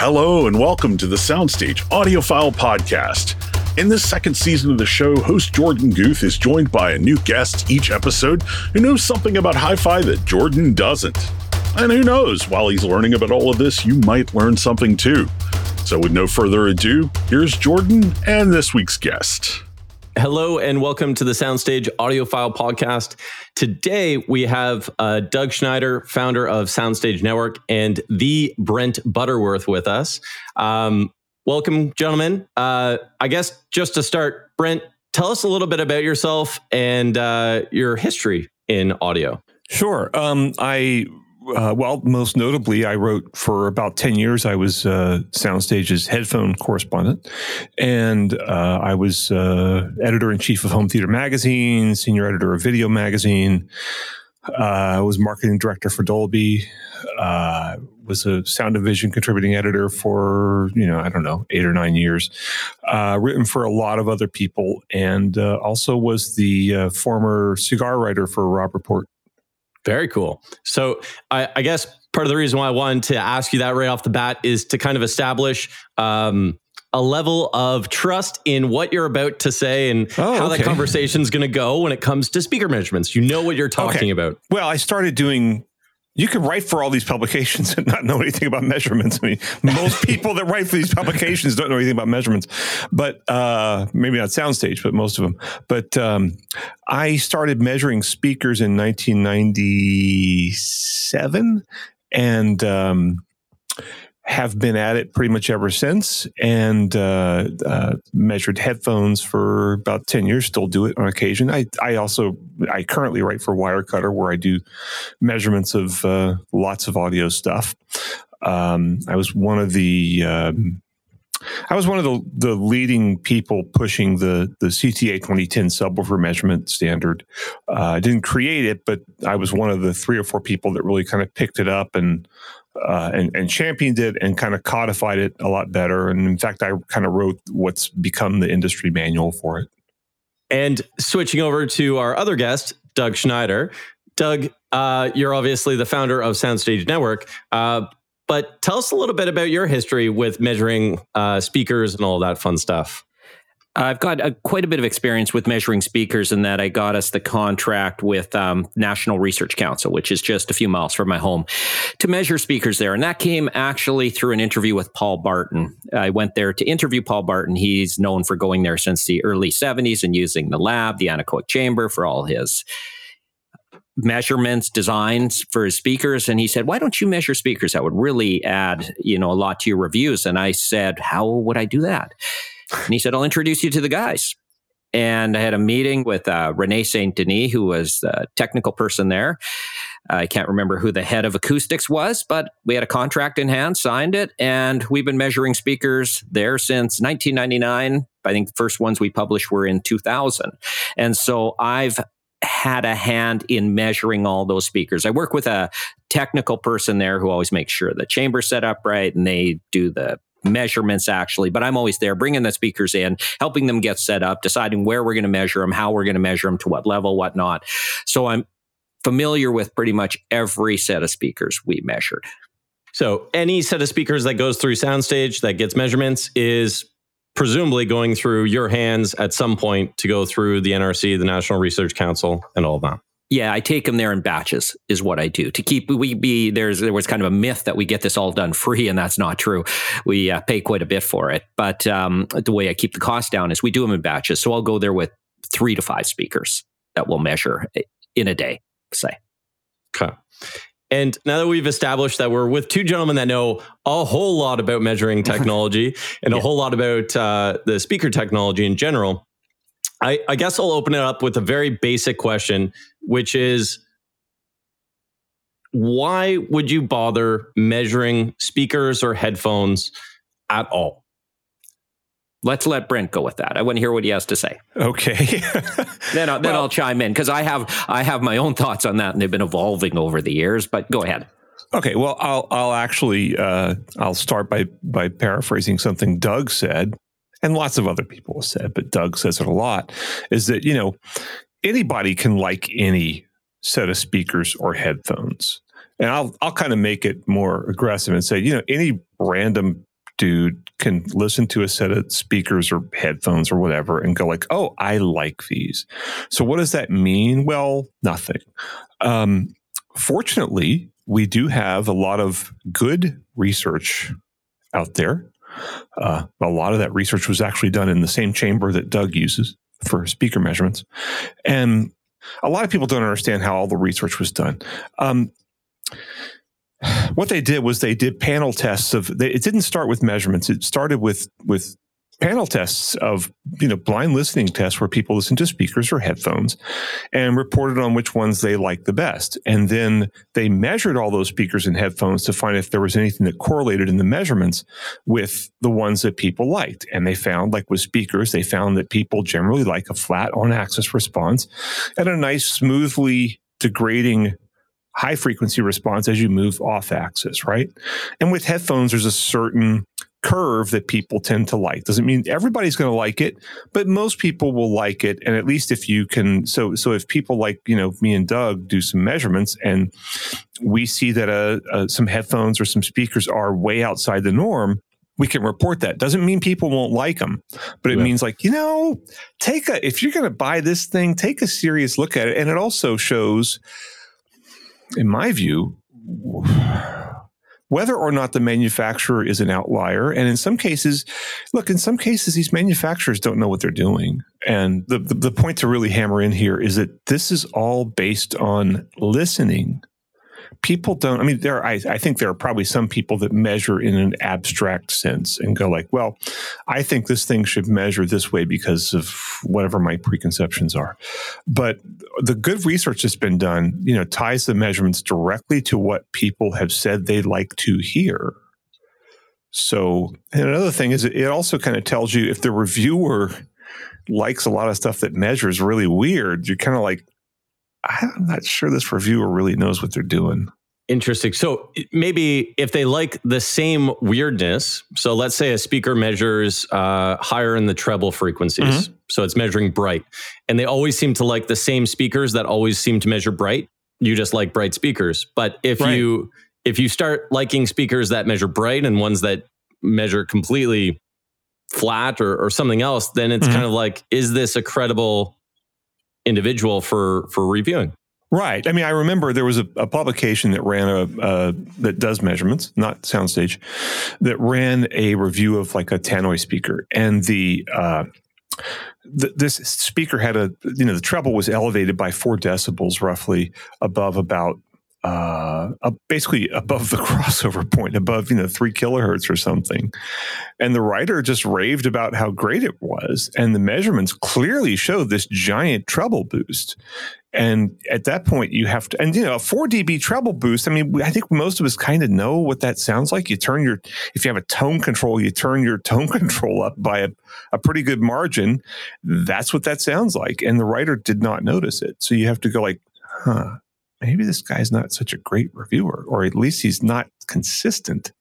Hello, and welcome to the Soundstage Audiophile Podcast. In this second season of the show, host Jorden Guth is joined by a new guest each episode who knows something about hi fi that Jorden doesn't. And who knows, while he's learning about all of this, you might learn something too. So, with no further ado, here's Jorden and this week's guest. Hello and welcome to the Soundstage Audiophile Podcast. Today we have uh, Doug Schneider, founder of Soundstage Network, and the Brent Butterworth with us. Um, welcome, gentlemen. Uh, I guess just to start, Brent, tell us a little bit about yourself and uh, your history in audio. Sure. Um, I uh, well, most notably, I wrote for about 10 years. I was uh, Soundstage's headphone correspondent, and uh, I was uh, editor in chief of Home Theater Magazine, senior editor of Video Magazine. Uh, I was marketing director for Dolby. Uh, was a sound and vision contributing editor for you know I don't know eight or nine years. written for a lot of other people, and also was the former cigar writer for Robb Report very cool. So I, I, guess part of the reason why I wanted to ask you that right off the bat is to kind of establish um, a level of trust in what you're about to say and oh, how okay. that conversation is going to go when it comes to speaker measurements. You know what you're talking okay. about. Well, I started doing you can write for all these publications and not know anything about measurements. I mean, most people that write for these publications don't know anything about measurements, but uh, maybe not Soundstage, but most of them. But um, I started measuring speakers in 1997, and um, have been at it pretty much ever since. And uh, uh, measured headphones for about 10 years still do it on occasion. I, I also i currently write for wirecutter where i do measurements of uh, lots of audio stuff. Um, i was one of the um, I was one of the, the leading people pushing the, the CTA 2010 subwoofer measurement standard. Uh, I didn't create it, but I was one of the three or four people that really kind of picked it up and uh, and, and, championed it and kind of codified it a lot better. And in fact, I kind of wrote what's become the industry manual for it. And switching over to our other guest, Doug Schneider. Doug, uh, you're obviously the founder of Soundstage Network, uh, but tell us a little bit about your history with measuring uh, speakers and all that fun stuff. I've got a, quite a bit of experience with measuring speakers in that I got us the contract with um, National Research Council, which is just a few miles from my home, to measure speakers there. And that came actually through an interview with Paul Barton. I went there to interview Paul Barton. He's known for going there since the early 70s and using the lab, the anechoic chamber for all his measurements designs for his speakers and he said why don't you measure speakers that would really add you know a lot to your reviews and i said how would i do that and he said, I'll introduce you to the guys. And I had a meeting with uh, Rene Saint Denis, who was the technical person there. I can't remember who the head of acoustics was, but we had a contract in hand, signed it, and we've been measuring speakers there since 1999. I think the first ones we published were in 2000. And so I've had a hand in measuring all those speakers. I work with a technical person there who always makes sure the chamber's set up right and they do the measurements actually, but I'm always there bringing the speakers in, helping them get set up, deciding where we're going to measure them, how we're going to measure them, to what level, whatnot. So I'm familiar with pretty much every set of speakers we measured. So any set of speakers that goes through Soundstage that gets measurements is presumably going through your hands at some point to go through the NRC, the National Research Council, and all that. Yeah, I take them there in batches is what I do to keep we be there's there was kind of a myth that we get this all done free and that's not true. We uh, pay quite a bit for it, but um, the way I keep the cost down is we do them in batches. So I'll go there with three to five speakers that we'll measure in a day, say. Okay. And now that we've established that we're with two gentlemen that know a whole lot about measuring technology and yeah. a whole lot about uh, the speaker technology in general, I, I guess I'll open it up with a very basic question, which is why would you bother measuring speakers or headphones at all? Let's let Brent go with that. I want to hear what he has to say. Okay. then I'll, then well, I'll chime in because I have I have my own thoughts on that, and they've been evolving over the years. But go ahead. Okay. Well, I'll I'll actually uh, I'll start by by paraphrasing something Doug said and lots of other people have said, but Doug says it a lot, is that, you know, anybody can like any set of speakers or headphones. And I'll I'll kind of make it more aggressive and say, you know, any random dude can listen to a set of speakers or headphones or whatever and go like, "Oh, I like these." So what does that mean? Well, nothing. Um, fortunately, we do have a lot of good research out there. Uh, a lot of that research was actually done in the same chamber that Doug uses for speaker measurements, and a lot of people don't understand how all the research was done. Um, what they did was they did panel tests of. They, it didn't start with measurements. It started with with panel tests of you know blind listening tests where people listen to speakers or headphones and reported on which ones they liked the best and then they measured all those speakers and headphones to find if there was anything that correlated in the measurements with the ones that people liked and they found like with speakers they found that people generally like a flat on axis response and a nice smoothly degrading high frequency response as you move off axis, right? And with headphones, there's a certain curve that people tend to like. Doesn't mean everybody's going to like it, but most people will like it. And at least if you can, so so if people like you know me and Doug do some measurements, and we see that uh, uh, some headphones or some speakers are way outside the norm. We can report that. Doesn't mean people won't like them, but it yeah. means like, you know, take a, if you're going to buy this thing, take a serious look at it. And it also shows, in my view, whether or not the manufacturer is an outlier. And in some cases, look, in some cases, these manufacturers don't know what they're doing. And the, the, the, point to really hammer in here is that this is all based on listening people don't i mean there I, I think there are probably some people that measure in an abstract sense and go like well i think this thing should measure this way because of whatever my preconceptions are. But the good research that's been done you know ties the measurements directly to what people have said they like to hear. So and another thing is it also kind of tells you if the reviewer likes a lot of stuff that measures really weird you're kind of like I'm not sure this reviewer really knows what they're doing. Interesting. So maybe if they like the same weirdness, so let's say a speaker measures uh, higher in the treble frequencies, mm-hmm. so it's measuring bright, and they always seem to like the same speakers that always seem to measure bright. You just like bright speakers. But if right. you if you start liking speakers that measure bright and ones that measure completely flat or, or something else, then it's mm-hmm. kind of like, is this a credible individual for for reviewing. Right. I mean, I remember there was a, a publication that ran a uh, that does measurements, not Soundstage, that ran a review of like a Tannoy speaker, and the uh, this speaker had a you know the treble was elevated by four decibels roughly above about uh, basically above the crossover point, above you know three kilohertz or something. And the writer just raved about how great it was, and the measurements clearly showed this giant treble boost. And at that point, you have to, and you know, a 4 dB treble boost. I mean, I think most of us kind of know what that sounds like. You turn your, if you have a tone control, you turn your tone control up by a, a pretty good margin. That's what that sounds like. And the writer did not notice it. So you have to go like, huh, maybe this guy's not such a great reviewer, or at least he's not consistent.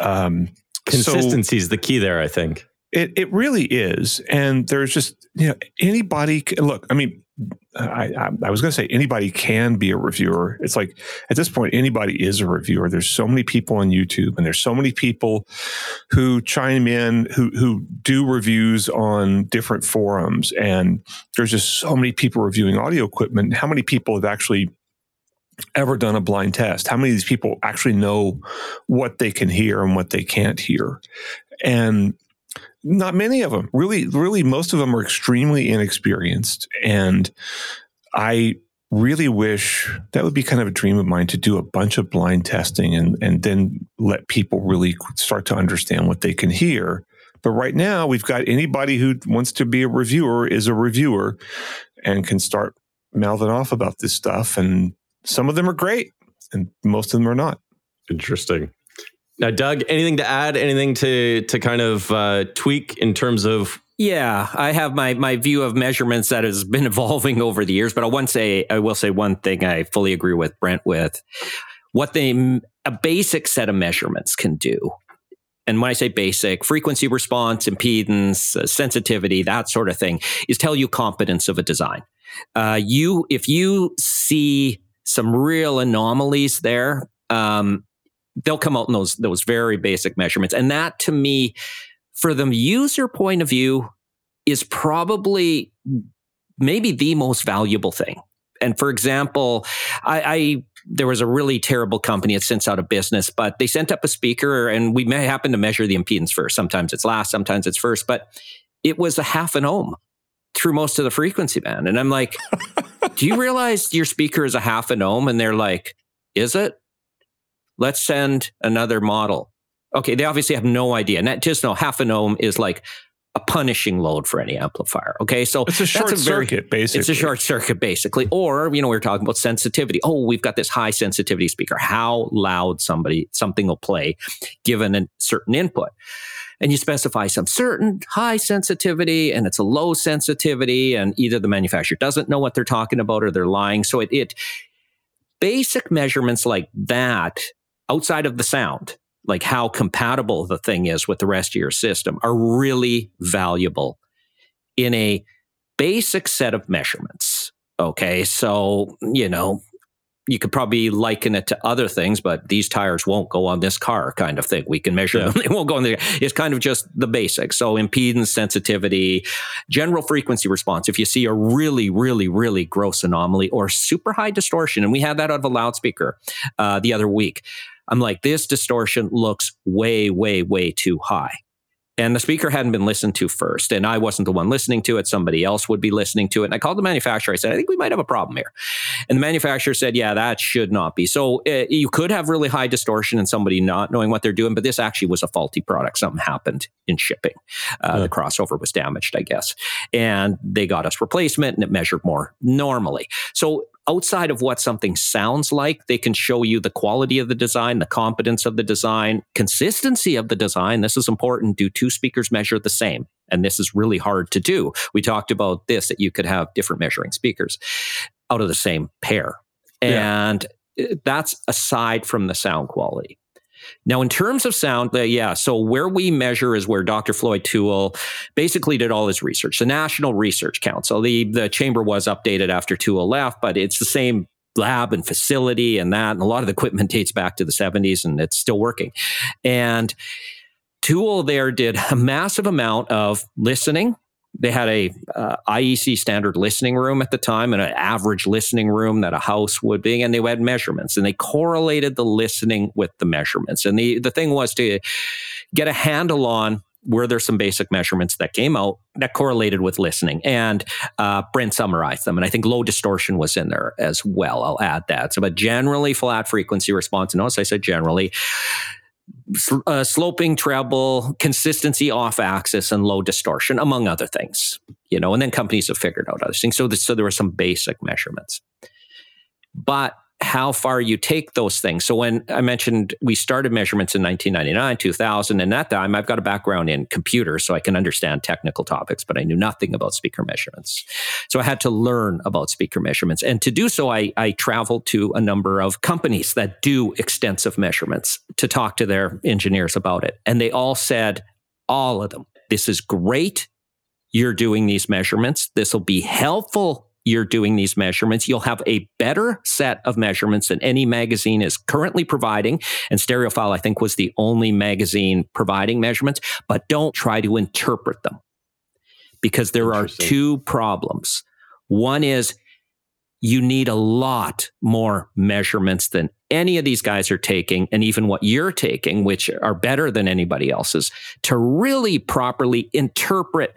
Um, Consistency so is the key there, I think. It it really is, and there's just you know anybody. Look, I mean, I, I, I was going to say anybody can be a reviewer. It's like at this point, anybody is a reviewer. There's so many people on YouTube, and there's so many people who chime in, who who do reviews on different forums, and there's just so many people reviewing audio equipment. How many people have actually ever done a blind test? How many of these people actually know what they can hear and what they can't hear? And not many of them. Really, really, most of them are extremely inexperienced. And I really wish that would be kind of a dream of mine to do a bunch of blind testing and, and then let people really start to understand what they can hear. But right now, we've got anybody who wants to be a reviewer is a reviewer and can start mouthing off about this stuff. And some of them are great, and most of them are not. Interesting. Now, Doug, anything to add? Anything to to kind of uh, tweak in terms of? Yeah, I have my my view of measurements that has been evolving over the years, but I want say I will say one thing I fully agree with Brent with what they a basic set of measurements can do. And when I say basic, frequency response, impedance, uh, sensitivity, that sort of thing, is tell you competence of a design. Uh, you, if you see some real anomalies there, um, they'll come out in those those very basic measurements. And that to me, for the user point of view, is probably maybe the most valuable thing. And for example, I, I there was a really terrible company. It's since out of business, but they sent up a speaker, and we may happen to measure the impedance first. Sometimes it's last, sometimes it's first, but it was a half an ohm through most of the frequency band. And I'm like, do you realize your speaker is a half an ohm? And they're like, is it? Let's send another model. Okay, they obviously have no idea. And that, just know half an ohm is like a punishing load for any amplifier. Okay, so it's a short a very, circuit, basically. It's a short circuit, basically. Or you know, we are talking about sensitivity. Oh, we've got this high sensitivity speaker. How loud somebody something will play given a certain input and you specify some certain high sensitivity and it's a low sensitivity and either the manufacturer doesn't know what they're talking about or they're lying so it, it basic measurements like that outside of the sound like how compatible the thing is with the rest of your system are really valuable in a basic set of measurements okay so you know you could probably liken it to other things, but these tires won't go on this car kind of thing. We can measure yeah. them. They won't go on there. It's kind of just the basics. So impedance, sensitivity, general frequency response. If you see a really, really, really gross anomaly or super high distortion, and we had that out of a loudspeaker uh, the other week, I'm like, this distortion looks way, way, way too high. And the speaker hadn't been listened to first and i wasn't the one listening to it. Somebody else would be listening to it. And i called the manufacturer. I said i think we might have a problem here. And the manufacturer said yeah that should not be. So uh, you could have really high distortion and somebody not knowing what they're doing but this actually was a faulty product. Something happened in shipping. Uh, yeah. the crossover was damaged i guess. And they got us replacement and it measured more normally. So outside of what something sounds like, they can show you the quality of the design, the competence of the design, consistency of the design. This is important. Do two speakers measure the same? And this is really hard to do. We talked about this that you could have different measuring speakers out of the same pair. And yeah. that's aside from the sound quality. Now, in terms of sound, uh, yeah, so where we measure is where Dr. Floyd Toole basically did all his research. The National Research Council, the, the chamber was updated after Toole left, but it's the same lab and facility and that. And a lot of the equipment dates back to the 70s and it's still working. And Toole there did a massive amount of listening they had a uh, IEC standard listening room at the time and an average listening room that a house would be, and they had measurements and they correlated the listening with the measurements. And the, the thing was to get a handle on were there some basic measurements that came out that correlated with listening? And uh, Brent summarized them. And I think low distortion was in there as well. I'll add that. So, but generally flat frequency response. And notice I said generally uh, sloping treble, consistency off axis, and low distortion, among other things. You know, and then companies have figured out other things. So, so there were some basic measurements, but how far you take those things. So when I mentioned we started measurements in 1999, 2000, and that time I've got a background in computers, so I can understand technical topics, but I knew nothing about speaker measurements. So I had to learn about speaker measurements. And to do so, I, I traveled to a number of companies that do extensive measurements to talk to their engineers about it. And they all said, all of them, this is great. You're doing these measurements. This will be helpful you're doing these measurements, you'll have a better set of measurements than any magazine is currently providing. And Stereophile, I think, was the only magazine providing measurements, but don't try to interpret them because there are two problems. One is you need a lot more measurements than any of these guys are taking, and even what you're taking, which are better than anybody else's, to really properly interpret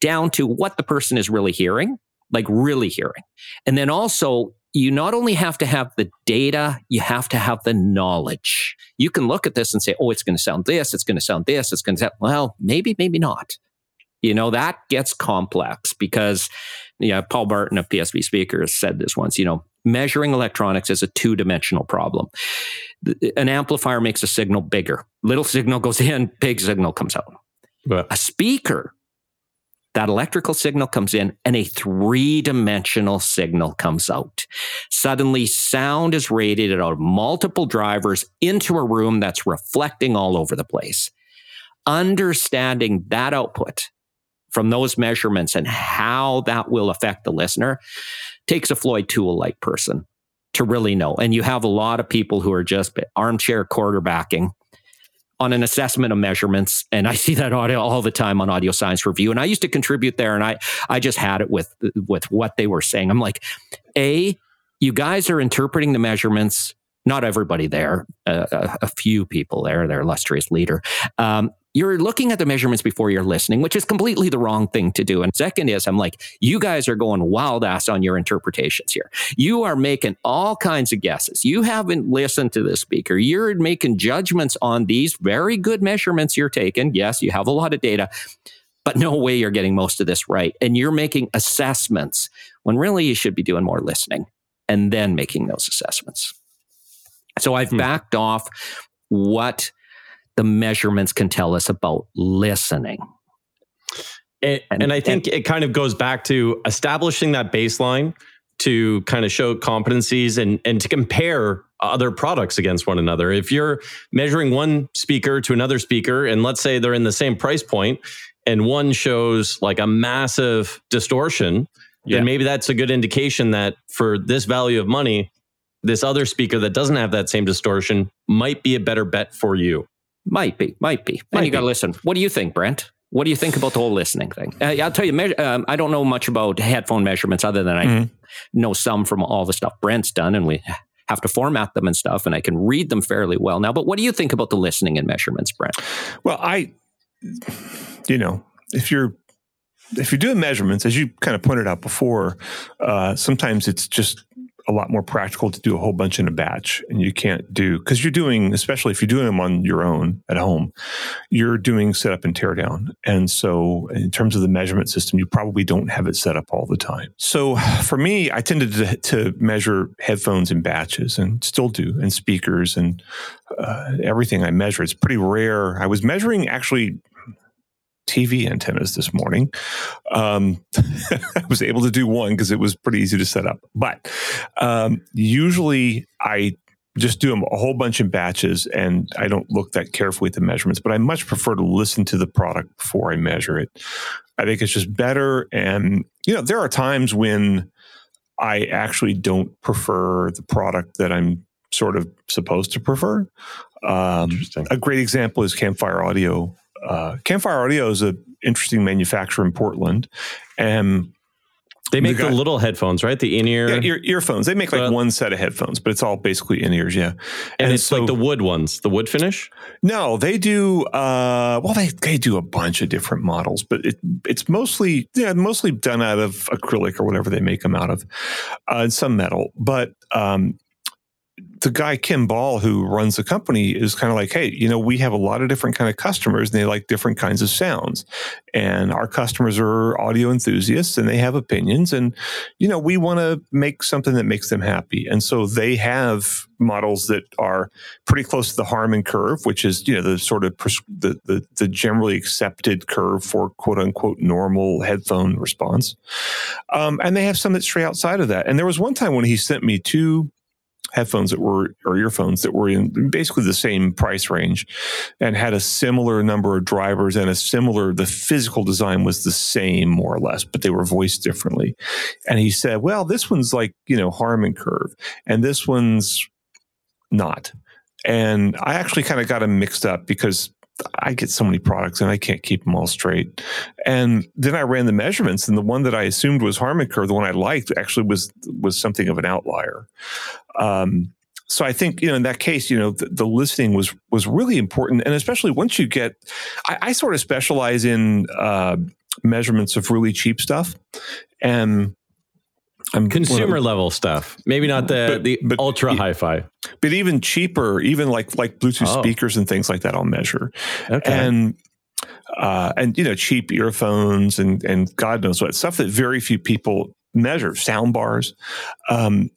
down to what the person is really hearing like really hearing. And then also, you not only have to have the data, you have to have the knowledge. You can look at this and say, oh, it's going to sound this, it's going to sound this, it's going to sound, well, maybe, maybe not. You know, that gets complex because, yeah, Paul Barton of PSB Speakers said this once, you know, measuring electronics is a two dimensional problem. An amplifier makes a signal bigger. Little signal goes in, big signal comes out. But. A speaker that electrical signal comes in and a three dimensional signal comes out. Suddenly sound is radiated out of multiple drivers into a room that's reflecting all over the place. Understanding that output from those measurements and how that will affect the listener takes a Floyd Toole like person to really know. And you have a lot of people who are just armchair quarterbacking on an assessment of measurements. And I see that audio all the time on Audio Science Review. And I used to contribute there and I, I just had it with, with what they were saying. I'm like, A, you guys are interpreting the measurements not everybody there, uh, a, a, few people there, their illustrious leader. Um, you're looking at the measurements before you're listening, which is completely the wrong thing to do. And second is, I'm like, you guys are going wild ass on your interpretations here. You are making all kinds of guesses. You haven't listened to the speaker. You're making judgments on these very good measurements you're taking. Yes, you have a lot of data, but no way you're getting most of this right. And you're making assessments when really you should be doing more listening and then making those assessments. So I've hmm. backed off what the measurements can tell us about listening. and, and, I think and, it kind of goes back to establishing that baseline to kind of show competencies and, and to compare other products against one another. If you're measuring one speaker to another speaker, and let's say they're in the same price point, and one shows like a massive distortion, yeah. then maybe that's a good indication that for this value of money, this other speaker that doesn't have that same distortion might be a better bet for you. Might be, might be. Might and you got to listen. What do you think, Brent? What do you think about the whole listening thing? Uh, I'll tell you, me- um, I don't know much about headphone measurements other than I mm-hmm. know some from all the stuff Brent's done, and we have to format them and stuff, and I can read them fairly well now. But what do you think about the listening and measurements, Brent? Well, I, you know, if you're if you're doing measurements, as you kind of pointed out before, uh, sometimes it's just a lot more practical to do a whole bunch in a batch and you can't do because you're doing especially if you're doing them on your own at home you're doing setup and teardown. And so in terms of the measurement system you probably don't have it set up all the time. So for me i tended to, to measure headphones in batches and still do and speakers and uh, everything i measure. It's pretty rare. I was measuring actually TV antennas this morning. Um, I was able to do one because it was pretty easy to set up. But um, usually I just do them a whole bunch in batches and I don't look that carefully at the measurements, but I much prefer to listen to the product before I measure it. I think it's just better. And, you know, there are times when I actually don't prefer the product that I'm sort of supposed to prefer. Um, a great example is Campfire Audio uh, Campfire Audio is an interesting manufacturer in Portland, and they make the, guy, the little headphones, right? The in ear yeah, ear, earphones. They make like uh, one set of headphones, but it's all basically in ears. Yeah, and, and it's so, like the wood ones, the wood finish. No, they do. Uh, well, they they do a bunch of different models, but it, it's mostly yeah, mostly done out of acrylic or whatever they make them out of, uh, and some metal. But um, the guy Ken Ball who runs the company is kind of like, hey, you know, we have a lot of different kind of customers and they like different kinds of sounds. And our customers are audio enthusiasts and they have opinions and you know, we want to make something that makes them happy. And so they have models that are pretty close to the Harman curve, which is, you know, the sort of the, the the generally accepted curve for quote unquote normal headphone response. Um, and they have some that stray outside of that. And there was one time when he sent me two headphones that were or earphones that were in basically the same price range and had a similar number of drivers and a similar the physical design was the same more or less but they were voiced differently. And he said well this one's like you know harman curve and this one's not. And i actually kind of got them mixed up because I get so many products and I can't keep them all straight. And then I ran the measurements, and the one that I assumed was Harman curve, the one I liked, actually was was something of an outlier. Um, so I think you know in that case, you know the, the, listening was was really important, and especially once you get, I, I sort of specialize in uh, measurements of really cheap stuff, and I'm consumer level stuff. Maybe not the but, the but, ultra hi-fi, but even cheaper, even like like Bluetooth oh. speakers and things like that. I'll measure, okay. and uh, and you know cheap earphones and and God knows what stuff that very few people measure. Sound bars, um,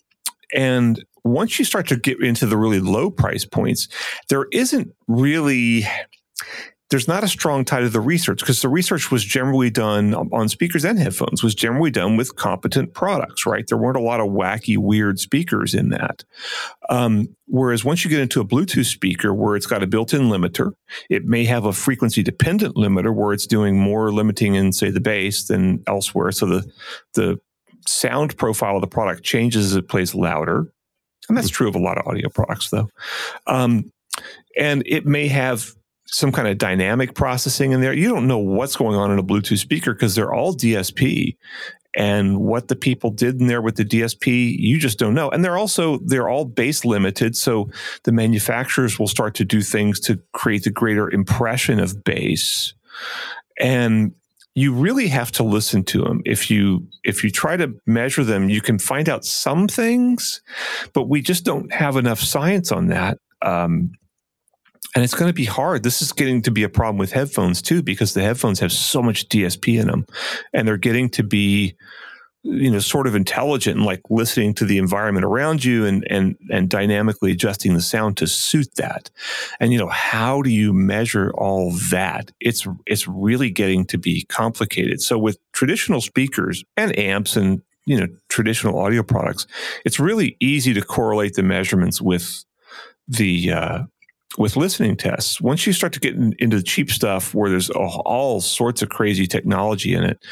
and once you start to get into the really low price points, there isn't really there's not a strong tie to the research because the research was generally done on speakers and headphones was generally done with competent products right? There weren't a lot of wacky weird speakers in that. Um, whereas once you get into a bluetooth speaker where it's got a built-in limiter it may have a frequency dependent limiter where it's doing more limiting in say the bass than elsewhere so the the sound profile of the product changes as it plays louder. And that's true of a lot of audio products, though. Um, and it may have some kind of dynamic processing in there. You don't know what's going on in a Bluetooth speaker because they're all DSP. And what the people did in there with the DSP, you just don't know. And they're also they're all bass limited, so the manufacturers will start to do things to create the greater impression of bass. And you really have to listen to them. If you if you try to measure them, you can find out some things, but we just don't have enough science on that. Um, and it's going to be hard. This is getting to be a problem with headphones too, because the headphones have so much DSP in them, and they're getting to be, you know, sort of intelligent and like listening to the environment around you and and and dynamically adjusting the sound to suit that. And you know, how do you measure all that? It's it's really getting to be complicated. So with traditional speakers and amps and you know traditional audio products, it's really easy to correlate the measurements with the uh, with listening tests, once you start to get in, into the cheap stuff where there's all, all sorts of crazy technology in it,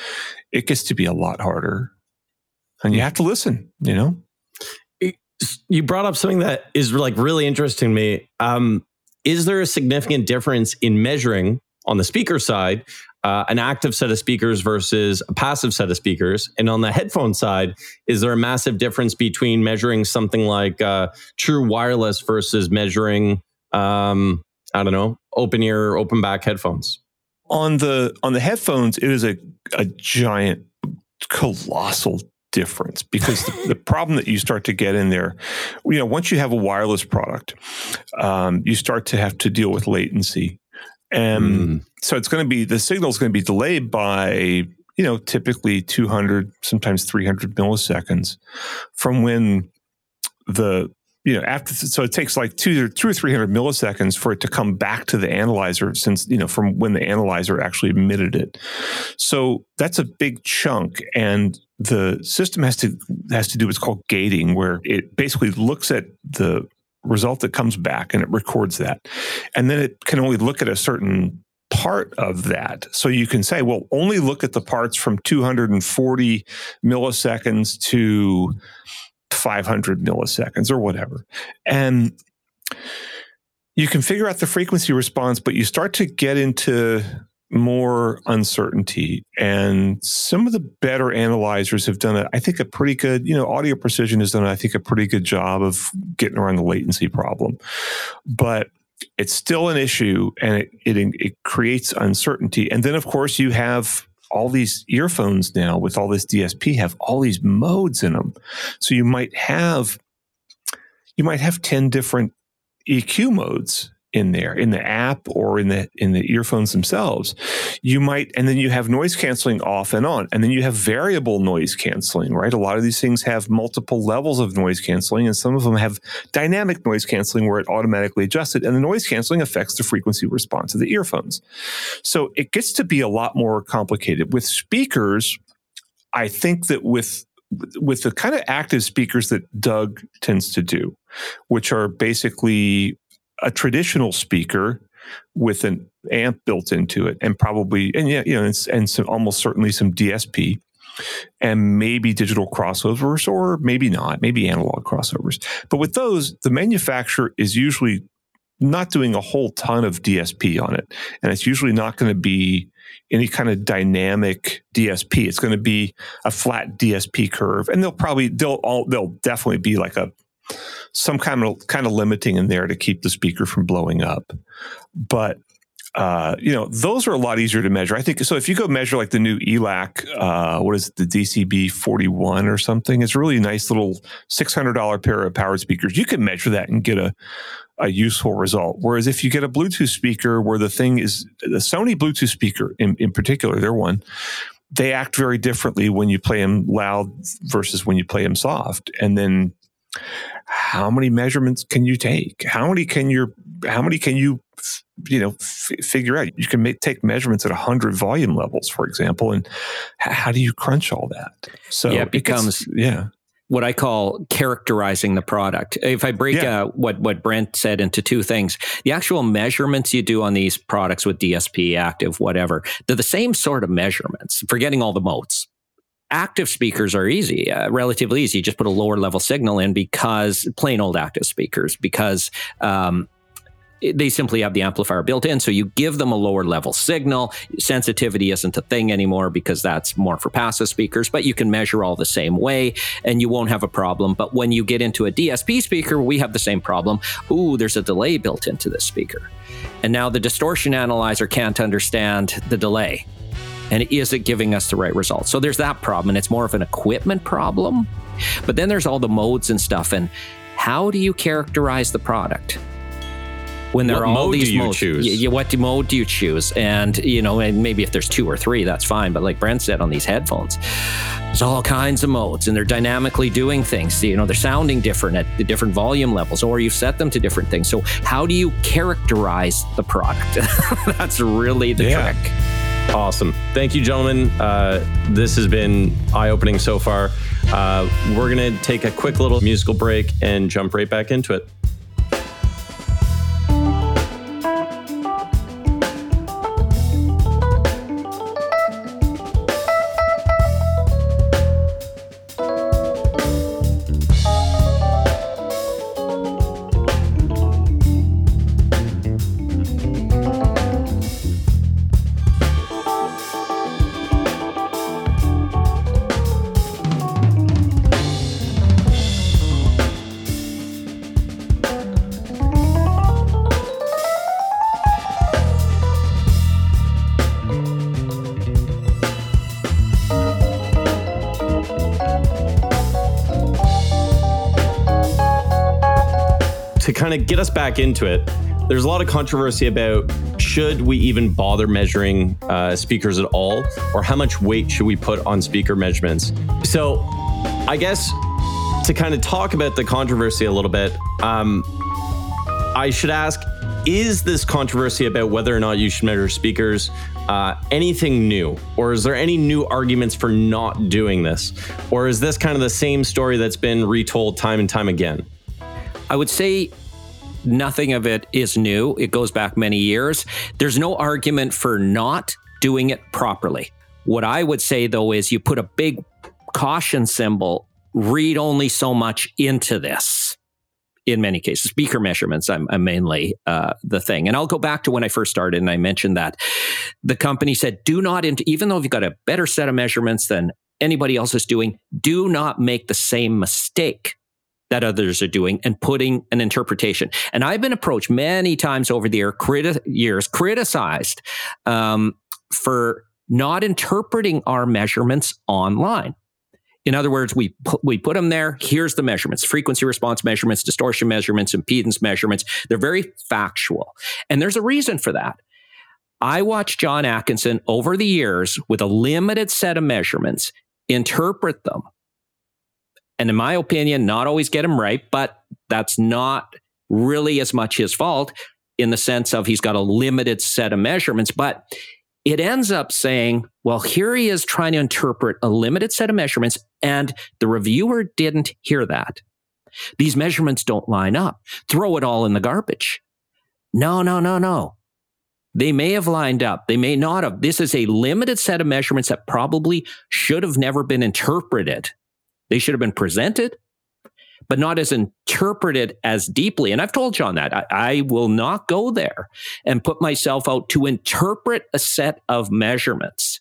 it gets to be a lot harder. And you have to listen, you know? You brought up something that is like really interesting to me. Um, is there a significant difference in measuring on the speaker side uh, an active set of speakers versus a passive set of speakers? And on the headphone side, is there a massive difference between measuring something like uh, true wireless versus measuring um, I don't know, open ear, open back headphones? On the on the headphones, it is a a giant, colossal difference because the, the, problem that you start to get in there, you know, once you have a wireless product, um, you start to have to deal with latency, and mm. so it's going to be the signal is going to be delayed by you know typically 200 sometimes 300 milliseconds from when the you know after so it takes like two or two or three hundred milliseconds for it to come back to the analyzer since you know from when the analyzer actually emitted it so that's a big chunk and the system has to has to do what's called gating where it basically looks at the result that comes back and it records that and then it can only look at a certain part of that. So you can say, well, only look at the parts from 240 milliseconds to 500 milliseconds or whatever. And you can figure out the frequency response, but you start to get into more uncertainty. And some of the better analyzers have done, a, I think, a pretty good, you know, Audio Precision has done, I think, a pretty good job of getting around the latency problem. But it's still an issue and it, it, it creates uncertainty. And then, of course, you have all these earphones now with all this DSP have all these modes in them. So you might have you might have 10 different EQ modes in there in the app or in the in the earphones themselves you might and then you have noise canceling off and on and then you have variable noise canceling right? A lot of these things have multiple levels of noise canceling and some of them have dynamic noise canceling where it automatically adjusts it and the noise canceling affects the frequency response of the earphones. So it gets to be a lot more complicated. With speakers i think that with with the kind of active speakers that Doug tends to do, which are basically a traditional speaker with an amp built into it and probably and yeah you know and, and some, almost certainly some DSP and maybe digital crossovers or maybe not maybe analog crossovers. But with those the manufacturer is usually not doing a whole ton of DSP on it. And it's usually not going to be any kind of dynamic DSP it's going to be a flat DSP curve. And they'll probably they'll all they'll definitely be like a some kind of kind of limiting in there to keep the speaker from blowing up. But uh, you know, those are a lot easier to measure. I think so. If you go measure like the new ELAC, uh, what is it, the DCB 41 or something, it's a really nice little $600 pair of powered speakers. You can measure that and get a, a useful result. Whereas if you get a Bluetooth speaker where the thing is the Sony Bluetooth speaker in, in particular, they're one, they act very differently when you play them loud versus when you play them soft. And then how many measurements can you take? How many can your how many can you you know f- figure out? You can make, take measurements at 100 volume levels, for example, and h- how do you crunch all that? So yeah, it becomes gets, yeah what I call characterizing the product. If I break yeah. uh, what what Brent said into two things, the actual measurements you do on these products with DSP, active, whatever, they're the same sort of measurements. Forgetting all the modes, active speakers are easy, uh, relatively easy. You just put a lower level signal in because plain old active speakers, because um, they simply have the amplifier built in. So you give them a lower level signal. Sensitivity isn't a thing anymore because that's more for passive speakers, but you can measure all the same way and you won't have a problem. But when you get into a DSP speaker, we have the same problem. Ooh, there's a delay built into this speaker. And now the distortion analyzer can't understand the delay. And is it giving us the right results? So there's that problem, and it's more of an equipment problem. But then there's all the modes and stuff. And how do you characterize the product? when there what are all these do modes. choose? Y- y- what mode do you choose? And you know, and maybe if there's two or three, that's fine. But like Brent said on these headphones, there's all kinds of modes, and they're dynamically doing things. You know, they're sounding different at the different volume levels, or you've set them to different things. So how do you characterize the product? that's really the Yeah. trick. Awesome. Thank you, gentlemen. Uh, this has been eye opening so far. Uh, we're going to take a quick little musical break and jump right back into it. Of get us back into it, there's a lot of controversy about should we even bother measuring uh, speakers at all, or how much weight should we put on speaker measurements. So, I guess to kind of talk about the controversy a little bit, um, I should ask: Is this controversy about whether or not you should measure speakers uh, anything new, or is there any new arguments for not doing this, or is this kind of the same story that's been retold time and time again? I would say nothing of it is new. It goes back many years. There's no argument for not doing it properly. What I would say though is you put a big caution symbol, read only so much into this. In many cases, speaker measurements, I'm, mainly uh, the thing. And I'll go back to when I first started and I mentioned that the company said, do not, int- even though you've got a better set of measurements than anybody else is doing, do not make the same mistake that others are doing and putting an interpretation. And I've been approached many times over the year, criti- years, criticized um, for not interpreting our measurements online. In other words, we pu- we put them there. Here's the measurements: frequency response measurements, distortion measurements, impedance measurements. They're very factual, and there's a reason for that. I watched John Atkinson over the years with a limited set of measurements interpret them and in my opinion, not always get him right, but that's not really as much his fault in the sense of he's got a limited set of measurements. But it ends up saying, well, here he is trying to interpret a limited set of measurements, and the reviewer didn't hear that. These measurements don't line up. Throw it all in the garbage. No, no, no, no. They may have lined up. They may not have. This is a limited set of measurements that probably should have never been interpreted they should have been presented, but not as interpreted as deeply. And I've told John that I, I, will not go there and put myself out to interpret a set of measurements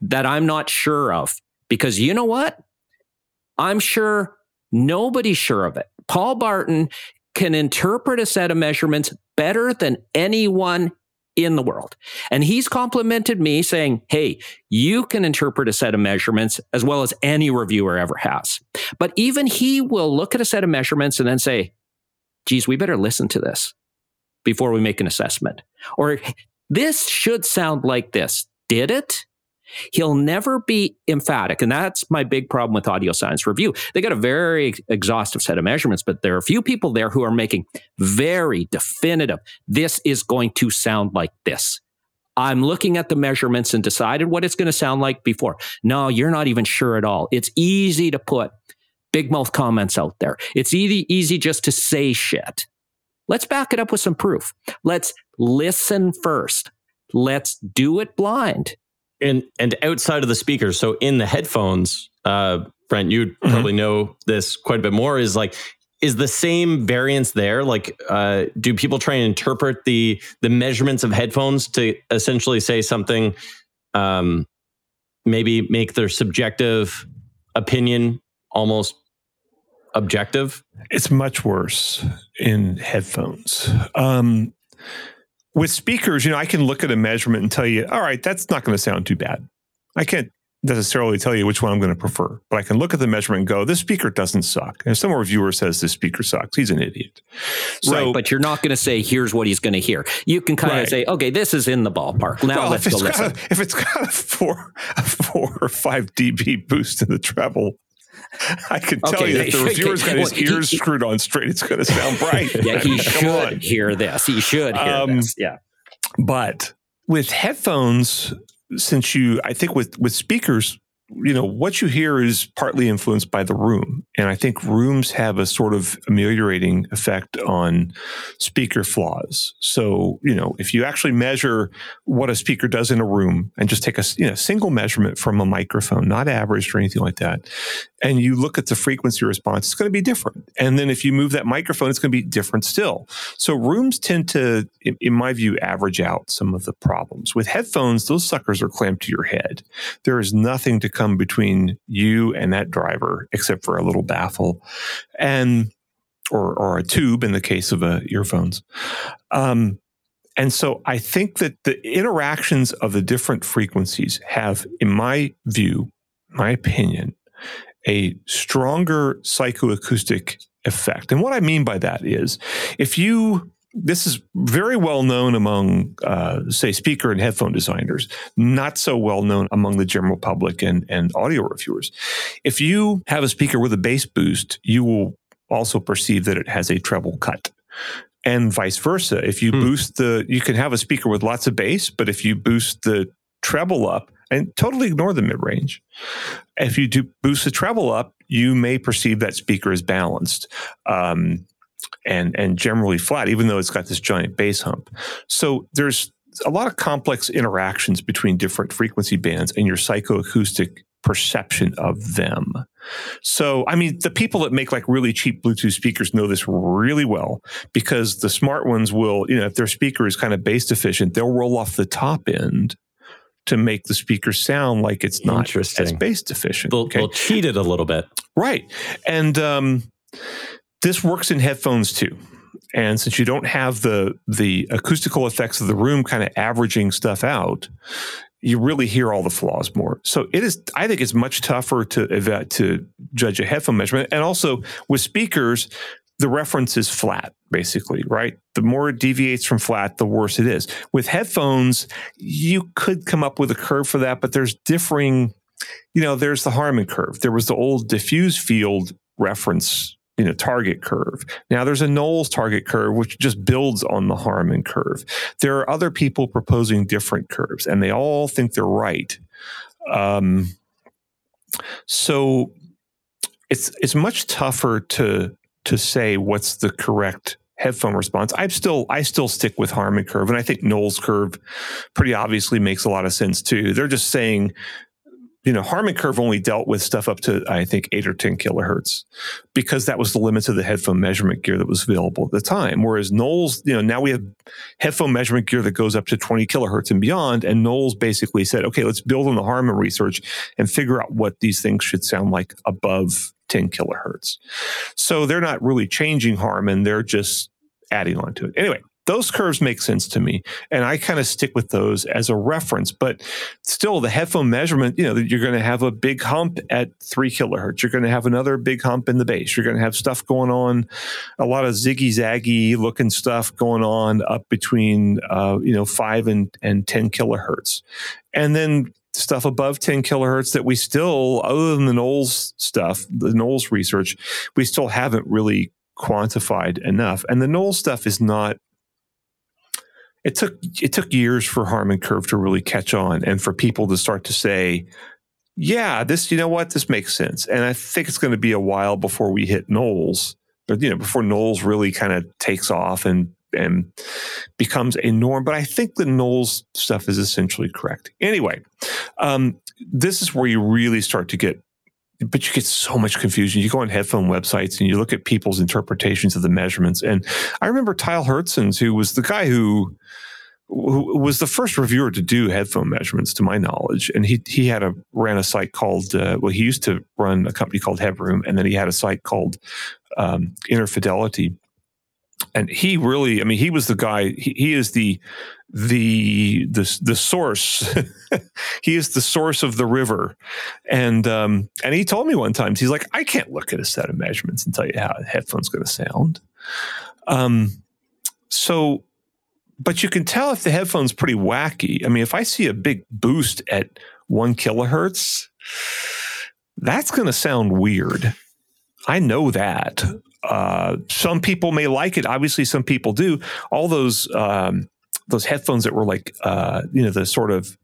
that I'm not sure of. Because you know what? I'm sure nobody's sure of it. Paul Barton can interpret a set of measurements better than anyone in the world. And he's complimented me saying, Hey, you can interpret a set of measurements as well as any reviewer ever has. But even he will look at a set of measurements and then say, geez, we better listen to this before we make an assessment. Or this should sound like this. Did it? He'll never be emphatic. And that's my big problem with Audio Science Review. They got a very exhaustive set of measurements, but there are a few people there who are making very definitive, this is going to sound like this. I'm looking at the measurements and decided what it's going to sound like before. No, you're not even sure at all. It's easy to put big mouth comments out there. It's easy, easy just to say shit. Let's back it up with some proof. Let's listen first. Let's do it blind and and outside of the speakers, so in the headphones, uh, Brent, you mm-hmm. probably know this quite a bit more. Is like is the same variance there like uh, do people try and interpret the the measurements of headphones to essentially say something um, maybe make their subjective opinion almost objective it's much worse in headphones um, with speakers you know i can look at a measurement and tell you all right that's not going to sound too bad i can't necessarily tell you which one I'm going to prefer, but I can look at the measurement and go, this speaker doesn't suck. And if some reviewer says this speaker sucks, he's an idiot. So, right, but you're not going to say, here's what he's going to hear. You can kind right. of say, okay, this is in the ballpark. Now well, let's go listen. A, if it's got a four, a four or five dB boost in the treble, I can tell okay, you that the reviewer's got his well, ears he, screwed on straight. It's going to sound bright. Yeah, he should hear this. He should hear um, this. Yeah. But with headphones, since you, I think with with speakers, you know, what you hear is partly influenced by the room. And I think rooms have a sort of ameliorating effect on speaker flaws. So, you know, if you actually measure what a speaker does in a room and just take a you know, single measurement from a microphone, not averaged or anything like that, and you look at the frequency response, it's going to be different. And then if you move that microphone, it's going to be different still. So rooms tend to, in my view, average out some of the problems. With headphones, those suckers are clamped to your head. There is nothing to come between you and that driver, except for a little baffle, and or or a tube in the case of uh, earphones. Um, and so I think that the interactions of the different frequencies have, in my view, my opinion, a stronger psychoacoustic effect. And what I mean by that is if you this is very well known among, uh, say, speaker and headphone designers, not so well known among the general public and, and audio reviewers. If you have a speaker with a bass boost, you will also perceive that it has a treble cut. And vice versa. If you hmm. boost the, you can have a speaker with lots of bass, but if you boost the treble up, and totally ignore the mid range. If you do boost the treble up, you may perceive that speaker is balanced. Um, and and generally flat, even though it's got this giant bass hump. So there's a lot of complex interactions between different frequency bands and your psychoacoustic perception of them. So, I mean, the people that make like really cheap Bluetooth speakers know this really well because the smart ones will, you know, if their speaker is kind of bass deficient, they'll roll off the top end to make the speaker sound like it's not as bass deficient. They'll, okay? they'll cheat it a little bit. Right. And, um, this works in headphones too. And since you don't have the the acoustical effects of the room kind of averaging stuff out, you really hear all the flaws more. So it is. I think it's much tougher to to judge a headphone measurement, and also with speakers, the reference is flat, basically, right? The more it deviates from flat, the worse it is. With headphones, you could come up with a curve for that, but there's differing. You know, there's the Harman curve. There was the old diffuse field reference you know target curve. Now there's a Knowles target curve which just builds on the Harman curve. There are other people proposing different curves, and they all think they're right. Um, so it's it's much tougher to to say what's the correct headphone response. I still I still stick with Harman curve, and I think Knowles curve pretty obviously makes a lot of sense too. They're just saying you know, Harman Curve only dealt with stuff up to, I think, eight or 10 kilohertz because that was the limits of the headphone measurement gear that was available at the time. Whereas Knowles, you know, now we have headphone measurement gear that goes up to 20 kilohertz and beyond. And Knowles basically said, okay, let's build on the Harman research and figure out what these things should sound like above 10 kilohertz. So they're not really changing Harman, they're just adding on to it. Anyway, those curves make sense to me and i kind of stick with those as a reference but still the headphone measurement you know you're going to have a big hump at three kilohertz you're going to have another big hump in the bass you're going to have stuff going on a lot of ziggy zaggy looking stuff going on up between uh, you know five and, and 10 kilohertz. And then stuff above 10 kilohertz that we still other than the knowles stuff the knowles research we still haven't really quantified enough. And the knowles stuff is not it took it took years for Harman Curve to really catch on and for people to start to say, yeah, this you know what this makes sense. And I think it's going to be a while before we hit Knowles, but you know before Knowles really kind of takes off and and becomes a norm. But I think the Knowles stuff is essentially correct. Anyway, um, this is where you really start to get but you get so much confusion. You go on headphone websites and you look at people's interpretations of the measurements. And I remember Tyll Hertsens, who was the guy who, who was the first reviewer to do headphone measurements, to my knowledge. And he he had a ran a site called uh, well, he used to run a company called Headroom, and then he had a site called um, Inner Fidelity and he really i mean he was the guy he, he is the the the the source. He is the source of the river. And um and he told me one time he's like i can't look at a set of measurements and tell you how a headphone's going to sound. Um so but you can tell if the headphone's pretty wacky. I mean if i see a big boost at one kilohertz that's going to sound weird. I know that. Uh, some people may like it. Obviously, some people do. All those um, those headphones that were like uh, you know the sort of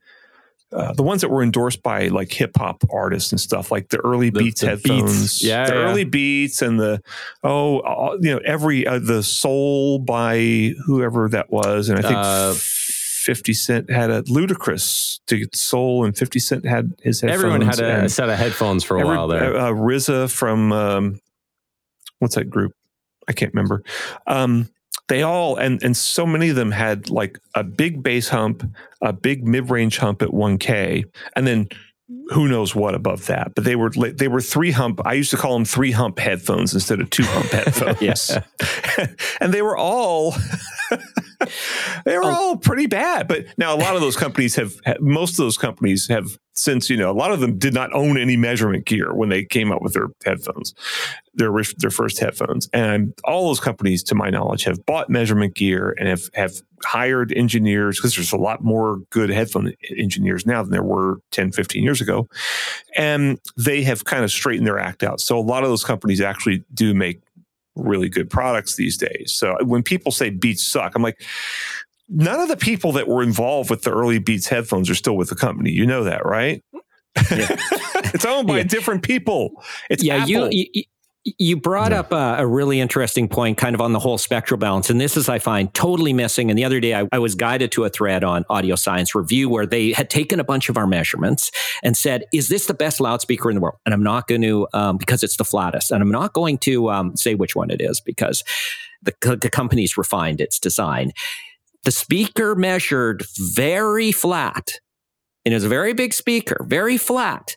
uh, the ones that were endorsed by like hip hop artists and stuff, like the early the, Beats the headphones, beats. yeah, the yeah. early Beats and the oh, uh, you know, every uh, the Soul by whoever that was, and I think uh, Fifty Cent had a Ludacris to Soul, and Fifty Cent had his headphones. Everyone had a, a set of headphones for a every, while there. Uh, RZA from um, what's that group? I can't remember. Um, they all and and so many of them had like a big bass hump, a big mid range hump at 1K, and then who knows what above that. But they were they were three hump. I used to call them three hump headphones instead of two hump headphones. yes, and they were all they were oh. all pretty bad. But now a lot of those companies have, most of those companies have since, you know, a lot of them did not own any measurement gear when they came up with their headphones, their, their first headphones. And all those companies, to my knowledge, have bought measurement gear and have, have hired engineers because there's a lot more good headphone engineers now than there were 10, 15 years ago. And they have kind of straightened their act out. So a lot of those companies actually do make really good products these days. So when people say Beats suck, I'm like, none of the people that were involved with the early Beats headphones are still with the company. You know that, right? Yeah. it's owned by yeah. different people. It's yeah. You, you you brought yeah. up a, a, really interesting point, kind of on the whole spectral balance. And this is, I find, totally missing. And the other day, I, I, was guided to a thread on Audio Science Review where they had taken a bunch of our measurements and said, Is this the best loudspeaker in the world? And I'm not going to, um, because it's the flattest. And I'm not going to um, say which one it is because the, the company's refined its design. The speaker measured very flat, and it was a very big speaker, very flat.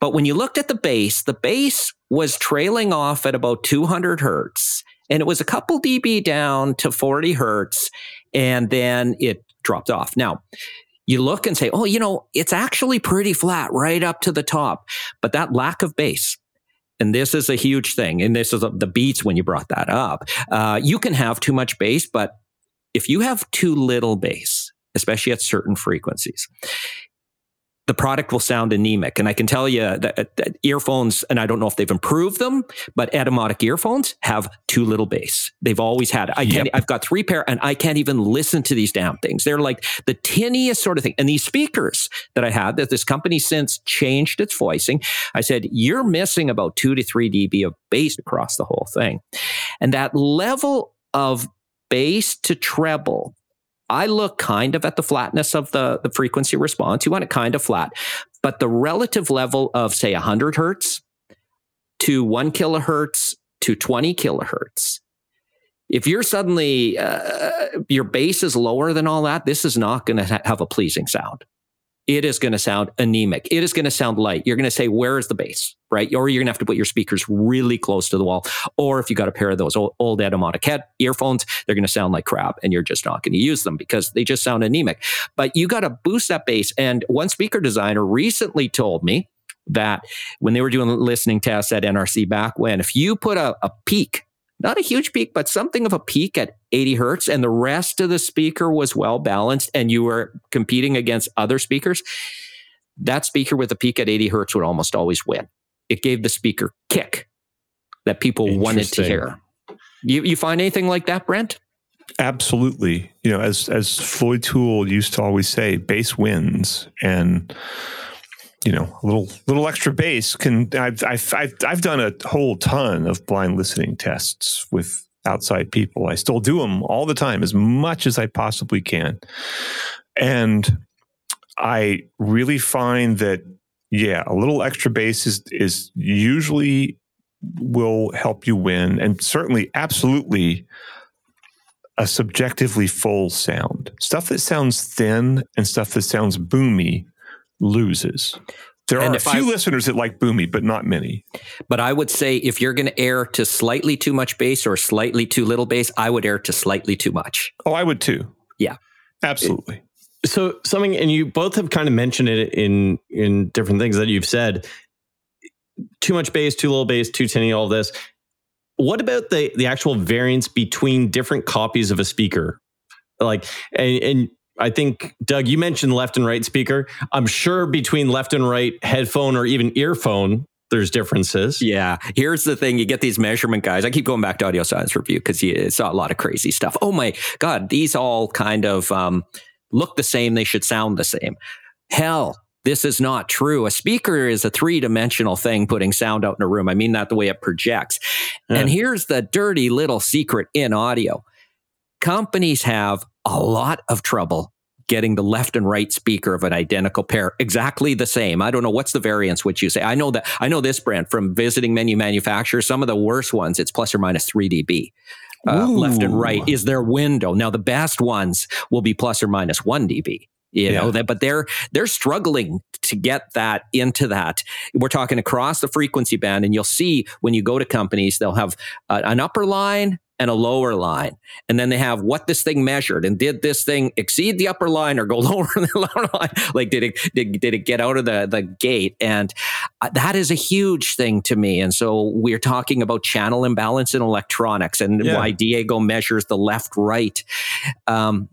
But when you looked at the bass, the bass was trailing off at about 200 hertz and it was a couple dB down to 40 hertz and then it dropped off. Now, you look and say, oh, you know, it's actually pretty flat right up to the top. But that lack of bass, and this is a huge thing, and this is the beats when you brought that up. Uh, you can have too much bass, but if you have too little bass, especially at certain frequencies, the product will sound anemic. And I can tell you that, that, earphones, and I don't know if they've improved them, but Etymotic earphones have too little bass. They've always had it. I can't, yep. I've got three pair and I can't even listen to these damn things. They're like the tiniest sort of thing. And these speakers that I had that this company since changed its voicing, I said, you're missing about two to three dB of bass across the whole thing. And that level of bass to treble I look kind of at the flatness of the, the frequency response. You want it kind of flat, but the relative level of, say, 100 hertz to one kilohertz to 20 kilohertz. If you're suddenly, uh, your bass is lower than all that, this is not going to ha- have a pleasing sound it is going to sound anemic. It is going to sound light. You're going to say, where is the bass? Right. Or you're going to have to put your speakers really close to the wall. Or if you got a pair of those old, old Etymotic head earphones, they're going to sound like crap and you're just not going to use them because they just sound anemic. But you got to boost that bass. And one speaker designer recently told me that when they were doing listening tests at NRC back when, if you put a, a peak not a huge peak, but something of a peak at 80 hertz, and the rest of the speaker was well balanced, and you were competing against other speakers, that speaker with a peak at 80 hertz would almost always win. It gave the speaker kick that people wanted to hear. You, you find anything like that, Brent? Absolutely. You know, as as Floyd Toole used to always say, bass wins, and you know, a little little extra bass can. I've I've I've, I've done a whole ton of blind listening tests with outside people. I still do them all the time, as much as I possibly can. And I really find that, yeah, a little extra bass is, is usually will help you win. And certainly, absolutely, a subjectively full sound. Stuff that sounds thin and stuff that sounds boomy loses. There and are a few I, listeners that like boomy, but not many. But I would say if you're going to err to slightly too much bass or slightly too little bass, I would err to slightly too much. Oh, I would too. Yeah, absolutely. So something, and you both have kind of mentioned it in in different things that you've said. Too much bass, too little bass, too tinny, all this. What about the the actual variance between different copies of a speaker? Like, and, and I think, Doug, you mentioned left and right speaker. I'm sure between left and right headphone or even earphone, there's differences. Yeah. Here's the thing you get these measurement guys. I keep going back to Audio Science Review because you saw a lot of crazy stuff. Oh my God, these all kind of um, look the same. They should sound the same. Hell, this is not true. A speaker is a three dimensional thing putting sound out in a room. I mean that the way it projects. Yeah. And here's the dirty little secret in audio companies have a lot of trouble getting the left and right speaker of an identical pair exactly the same. I don't know what's the variance which you say. I know that I know this brand from visiting menu manufacturers. Some of the worst ones, it's plus or minus three dB. Uh, left and right is their window. Now the best ones will be plus or minus one dB you yeah. know that but they're they're struggling to get that into that we're talking across the frequency band and you'll see when you go to companies they'll have uh, an upper line and a lower line. And then they have what this thing measured and did this thing exceed the upper line or go lower than the lower line? Like, did it, did, did it get out of the, the gate? And uh, that is a huge thing to me. And so we're talking about channel imbalance in electronics and yeah. why Diego measures the left right. Um,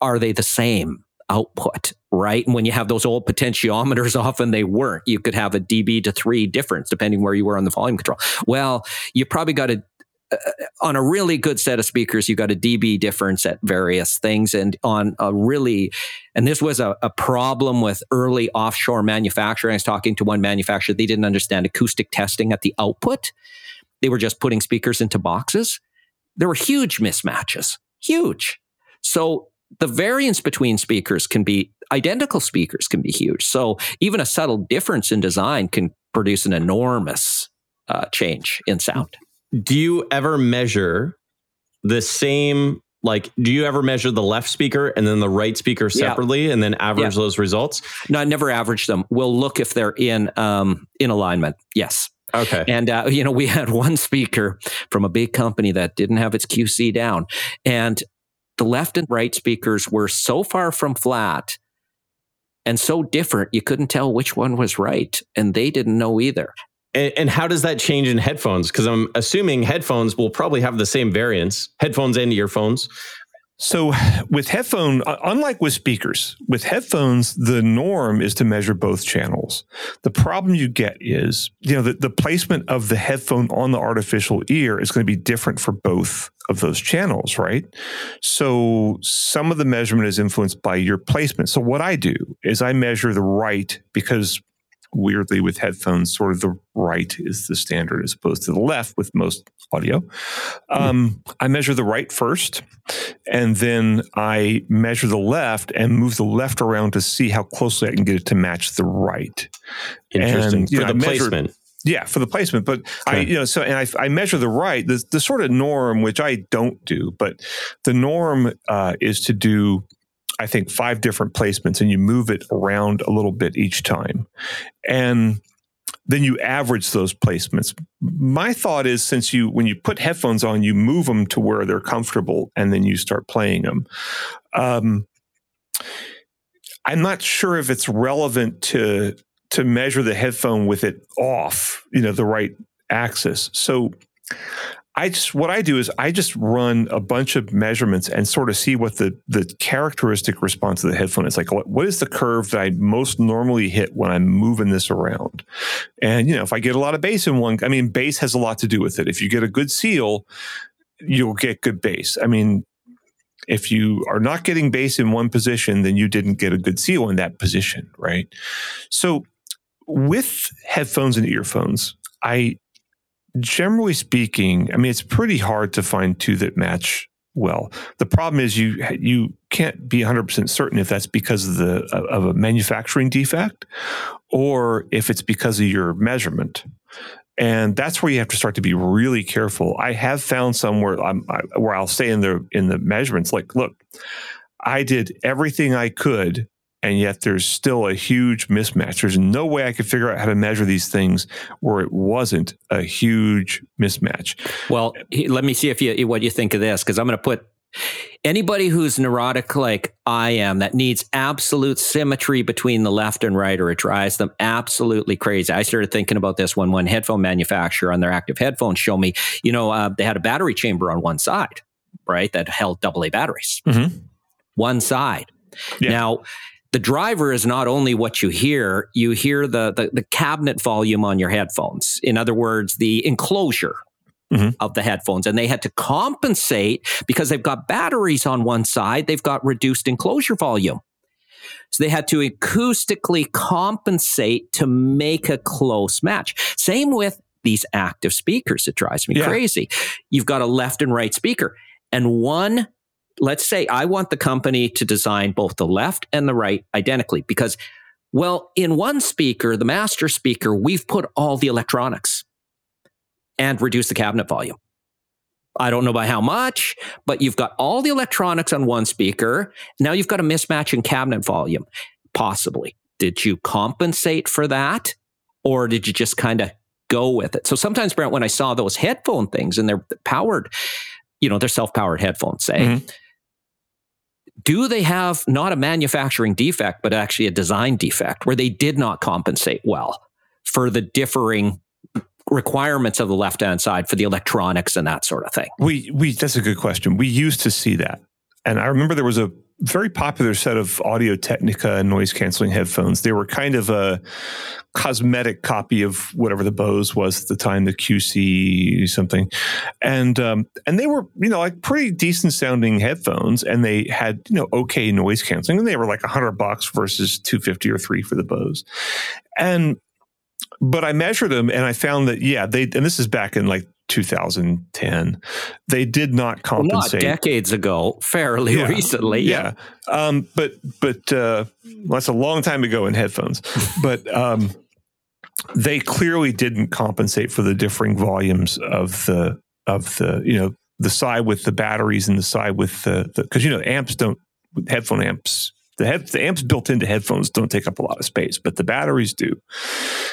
are they the same? output, right? And when you have those old potentiometers, often they weren't. You could have a dB to three difference depending where you were on the volume control. Well, you probably got on a really good set of speakers, you got a dB difference at various things. And on a really, and this was a, a, problem with early offshore manufacturing. I was talking to one manufacturer, they didn't understand acoustic testing at the output. They were just putting speakers into boxes. There were huge mismatches, huge. So the variance between speakers can be identical speakers can be huge. So even a subtle difference in design can produce an enormous uh, change in sound do you ever measure the same like do you ever measure the left speaker and then the right speaker separately yeah. and then average yeah. those results? No i never average them. We'll look if they're in um in alignment. Yes. Okay. And uh, you know we had one speaker from a big company that didn't have its qc down. And the left and right speakers were so far from flat and so different you couldn't tell which one was right. And they didn't know either and, and how does that change in headphones? Because I'm assuming headphones will probably have the same variance, headphones and earphones. So, with headphone, uh, unlike with speakers, with headphones, the norm is to measure both channels. The problem you get is, you know, the, the placement of the headphone on the artificial ear is going to be different for both of those channels, right? So, some of the measurement is influenced by your placement. So, what I do is I measure the right because weirdly with headphones, sort of the right is the standard as opposed to the left with most audio. Um, I measure the right first, and then I measure the left and move the left around to see how closely I can get it to match the right. Interesting. And, for know, the placement. Yeah, for the placement. But okay. I, you know, so and I, I measure the right, the, the sort of norm, which I don't do, but the norm uh, is to do I think, five different placements and you move it around a little bit each time. And then you average those placements. My thought is since you, when you put headphones on, you move them to where they're comfortable and then you start playing them. Um, I'm not sure if it's relevant to to measure the headphone with it off, you know, the right axis. So I just what I do is I just run a bunch of measurements and sort of see what the the characteristic response of the headphone is like. What, what is the curve that I most normally hit when I'm moving this around? And you know, if I get a lot of bass in one, I mean, bass has a lot to do with it. If you get a good seal, you'll get good bass. I mean, if you are not getting bass in one position, then you didn't get a good seal in that position, right? So with headphones and earphones, I generally speaking, I mean, it's pretty hard to find two that match well. The problem is you you can't be 100% certain if that's because of the of a manufacturing defect or if it's because of your measurement. And that's where you have to start to be really careful. I have found somewhere um, I, where I'll say in the in the measurements like, look, I did everything I could and yet there's still a huge mismatch. There's no way I could figure out how to measure these things where it wasn't a huge mismatch. Well, let me see if you what you think of this because I'm going to put anybody who's neurotic like I am that needs absolute symmetry between the left and right or it drives them absolutely crazy. I started thinking about this when one headphone manufacturer on their active headphones showed me, you know, uh, they had a battery chamber on one side, right, that held AA batteries. Mm-hmm. One side. Yeah. Now, the driver is not only what you hear, you hear the, the, the cabinet volume on your headphones. In other words, the enclosure mm-hmm. of the headphones. And they had to compensate because they've got batteries on one side, they've got reduced enclosure volume. So they had to acoustically compensate to make a close match. Same with these active speakers. It drives me yeah. crazy. You've got a left and right speaker, and one let's say I want the company to design both the left and the right identically because, well, in one speaker, the master speaker, we've put all the electronics and reduced the cabinet volume. I don't know by how much, but you've got all the electronics on one speaker. Now you've got a mismatch in cabinet volume, possibly. Did you compensate for that? Or did you just kind of go with it? So sometimes, Brent, when I saw those headphone things and they're powered, you know, they're self powered headphones, say, mm-hmm do they have not a manufacturing defect, but actually a design defect where they did not compensate well for the differing requirements of the left hand side for the electronics and that sort of thing? We we that's a good question. We used to see that. And I remember there was a very popular set of Audio Technica noise canceling headphones. They were kind of a cosmetic copy of whatever the Bose was at the time, the QC something, and um, and they were you know like pretty decent sounding headphones, and they had you know okay noise canceling, and they were like hundred bucks versus two fifty or three for the Bose, and but I measured them and I found that yeah they and this is back in like 2010. They did not compensate. Well, not decades ago, fairly yeah, recently. Yeah. yeah. Um, but but uh, well, that's a long time ago in headphones. but um, they clearly didn't compensate for the differing volumes of the of the you know the side with the batteries and the side with the because you know amps don't headphone amps the, head, the amps built into headphones don't take up a lot of space, but the batteries do.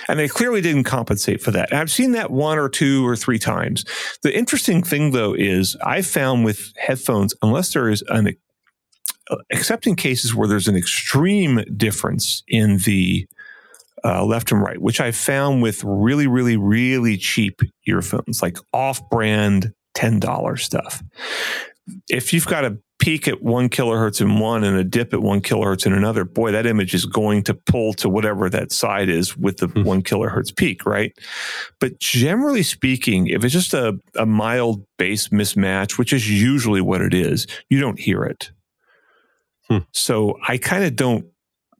And they clearly didn't compensate for that. And I've seen that one or two or three times. The interesting thing, though, is I found with headphones, unless there is an except in cases where there's an extreme difference in the uh, left and right, which I found with really, really, really cheap earphones, like off brand $10 stuff. If you've got a peak at one kilohertz in one and a dip at one kilohertz in another, boy, that image is going to pull to whatever that side is with the mm-hmm. one kilohertz peak, right? But generally speaking, if it's just a, a mild bass mismatch, which is usually what it is, you don't hear it. Hmm. So I kind of don't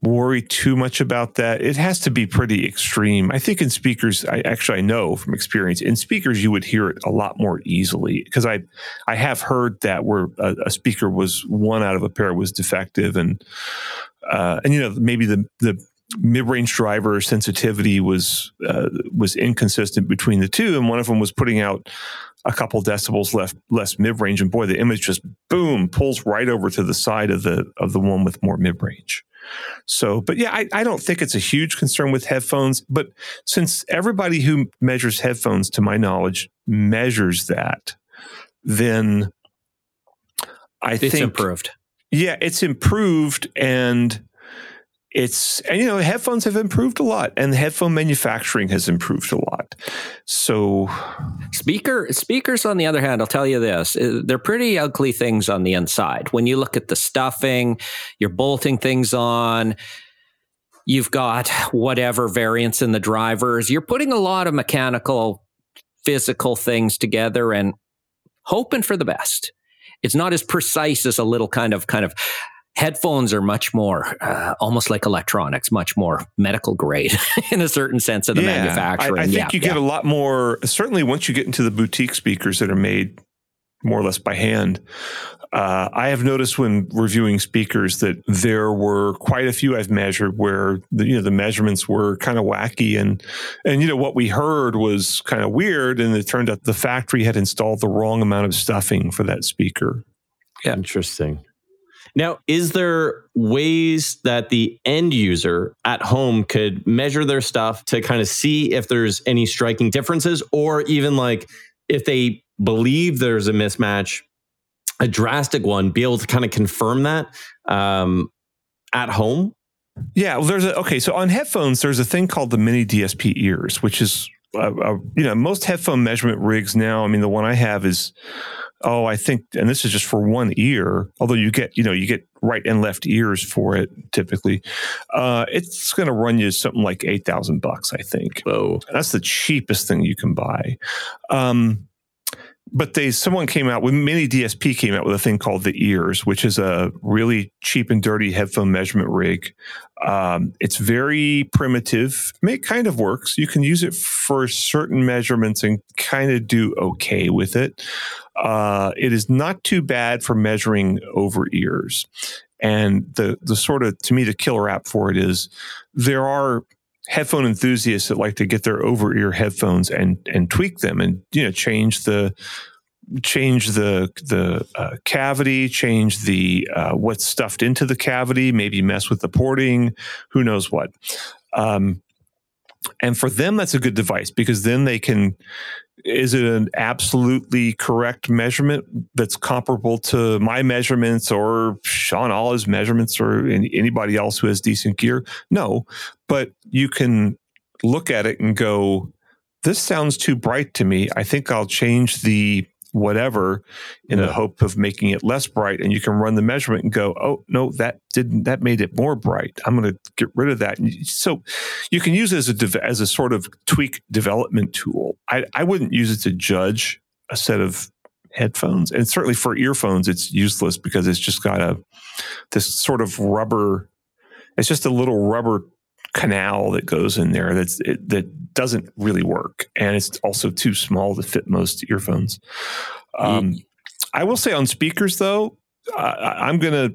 worry too much about that. It has to be pretty extreme. I think in speakers, I actually I know from experience in speakers you would hear it a lot more easily because I I have heard that where a, a, speaker was one out of a pair was defective and uh, and you know maybe the the mid-range driver sensitivity was uh, was inconsistent between the two and one of them was putting out a couple decibels left less mid-range and boy the image just boom pulls right over to the side of the of the one with more mid-range so, but yeah, I, I don't think it's a huge concern with headphones. But since everybody who measures headphones, to my knowledge, measures that, then I it's think improved. Yeah, it's improved, and it's and you know headphones have improved a lot and headphone manufacturing has improved a lot. So speaker speakers on the other hand i'll tell you this uh, they're pretty ugly things on the inside. When you look at the stuffing you're bolting things on you've got whatever variants in the drivers you're putting a lot of mechanical physical things together and hoping for the best. It's not as precise as a little kind of kind of headphones are much more uh, almost like electronics much more medical grade in a certain sense of the Yeah, manufacturing I, I think yeah, you get a lot more. Certainly, once you get into the boutique speakers that are made more or less by hand, uh, I have noticed when reviewing speakers that there were quite a few I've measured where the, you know the measurements were kind of wacky and and you know what we heard was kind of weird, and it turned out the factory had installed the wrong amount of stuffing for that speaker. yeah Interesting. Now, is there ways that the end user at home could measure their stuff to kind of see if there's any striking differences, or even like if they believe there's a mismatch, a drastic one, be able to kind of confirm that um, at home? Yeah, well, there's a okay. So on headphones, there's a thing called the mini DSP ears, which is uh, uh, you know most headphone measurement rigs now. I mean, the one I have is oh, I think, and this is just for one ear. Although you get you know you get right and left ears for it typically. Uh, it's going to run you something like eight thousand bucks, I think. Whoa. That's the cheapest thing you can buy. Um, but they someone came out with mini DSP came out with a thing called the ears, which is a really cheap and dirty headphone measurement rig. Um, it's very primitive. It kind of works. You can use it for certain measurements and kind of do okay with it. Uh, it is not too bad for measuring over ears. And the the sort of to me the killer app for it is there are headphone enthusiasts that like to get their over ear headphones and and tweak them and you know change the change the the uh, cavity change the uh, what's stuffed into the cavity maybe mess with the porting who knows what. Um, and for them that's a good device because then they can is it an absolutely correct measurement that's comparable to my measurements or Sean Olive's measurements or any, anybody else who has decent gear? No, but you can look at it and go, this sounds too bright to me. I think I'll change the whatever in Yeah. the hope of making it less bright and you can run the measurement and go oh no that didn't that made it more bright. I'm going to get rid of that. And so you can use it as a dev- as a sort of tweak development tool. I i wouldn't use it to judge a set of headphones and certainly for earphones it's useless because it's just got a this sort of rubber it's just a little rubber canal that goes in there that's it, that doesn't really work and it's also too small to fit most earphones um, i will say on speakers though I, i'm gonna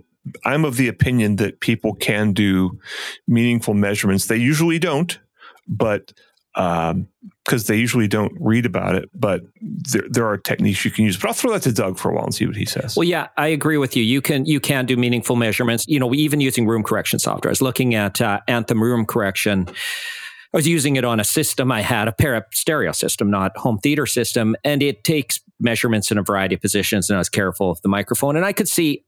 i'm of the opinion that people can do meaningful measurements they usually don't but because they usually don't read about it but there, there are techniques you can use but i'll throw that to doug for a while and see what he says Well, yeah, I agree with you. You can you can do meaningful measurements. You know, even using room correction software. I was looking at uh, Anthem Room Correction. I was using it on a system I had, a pair of stereo system, not home theater system, and it takes measurements in a variety of positions. And I was careful of the microphone, and I could see,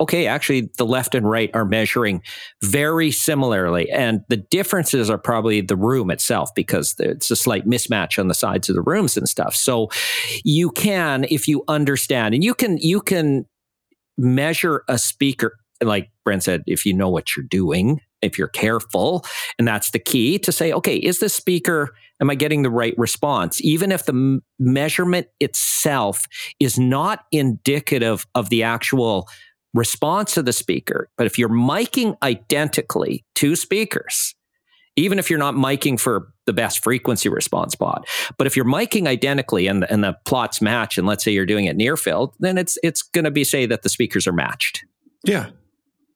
okay, actually, the left and right are measuring very similarly, and the differences are probably the room itself because it's a slight mismatch on the sides of the rooms and stuff. So you can, if you understand, and you can you can measure a speaker like Brent said, if you know what you're doing, if you're careful, and that's the key to say, okay, is this speaker, am I getting the right response? Even if the m- measurement itself is not indicative of the actual response of the speaker, but if you're miking identically two speakers, even if you're not miking for the best frequency response plot, but if you're miking identically and the, and the plots match, and let's say you're doing it near field, then it's it's going to be say that the speakers are matched. Yeah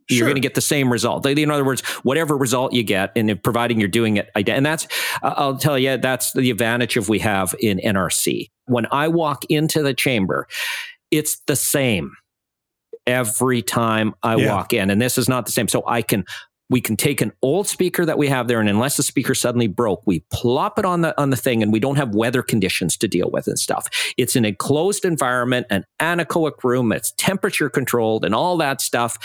you're going to get the same result. In other words, whatever result you get, and if- providing you're doing it, and that's, I'll tell you, that's the advantage of we have in NRC. When I walk into the chamber, it's the same every time I Yeah. walk in, and this is not the same. So I can. We can take an old speaker that we have there, and unless the speaker suddenly broke, we plop it on the on the thing, and we don't have weather conditions to deal with and stuff. It's an enclosed environment, an anechoic room. It's temperature controlled, and all that stuff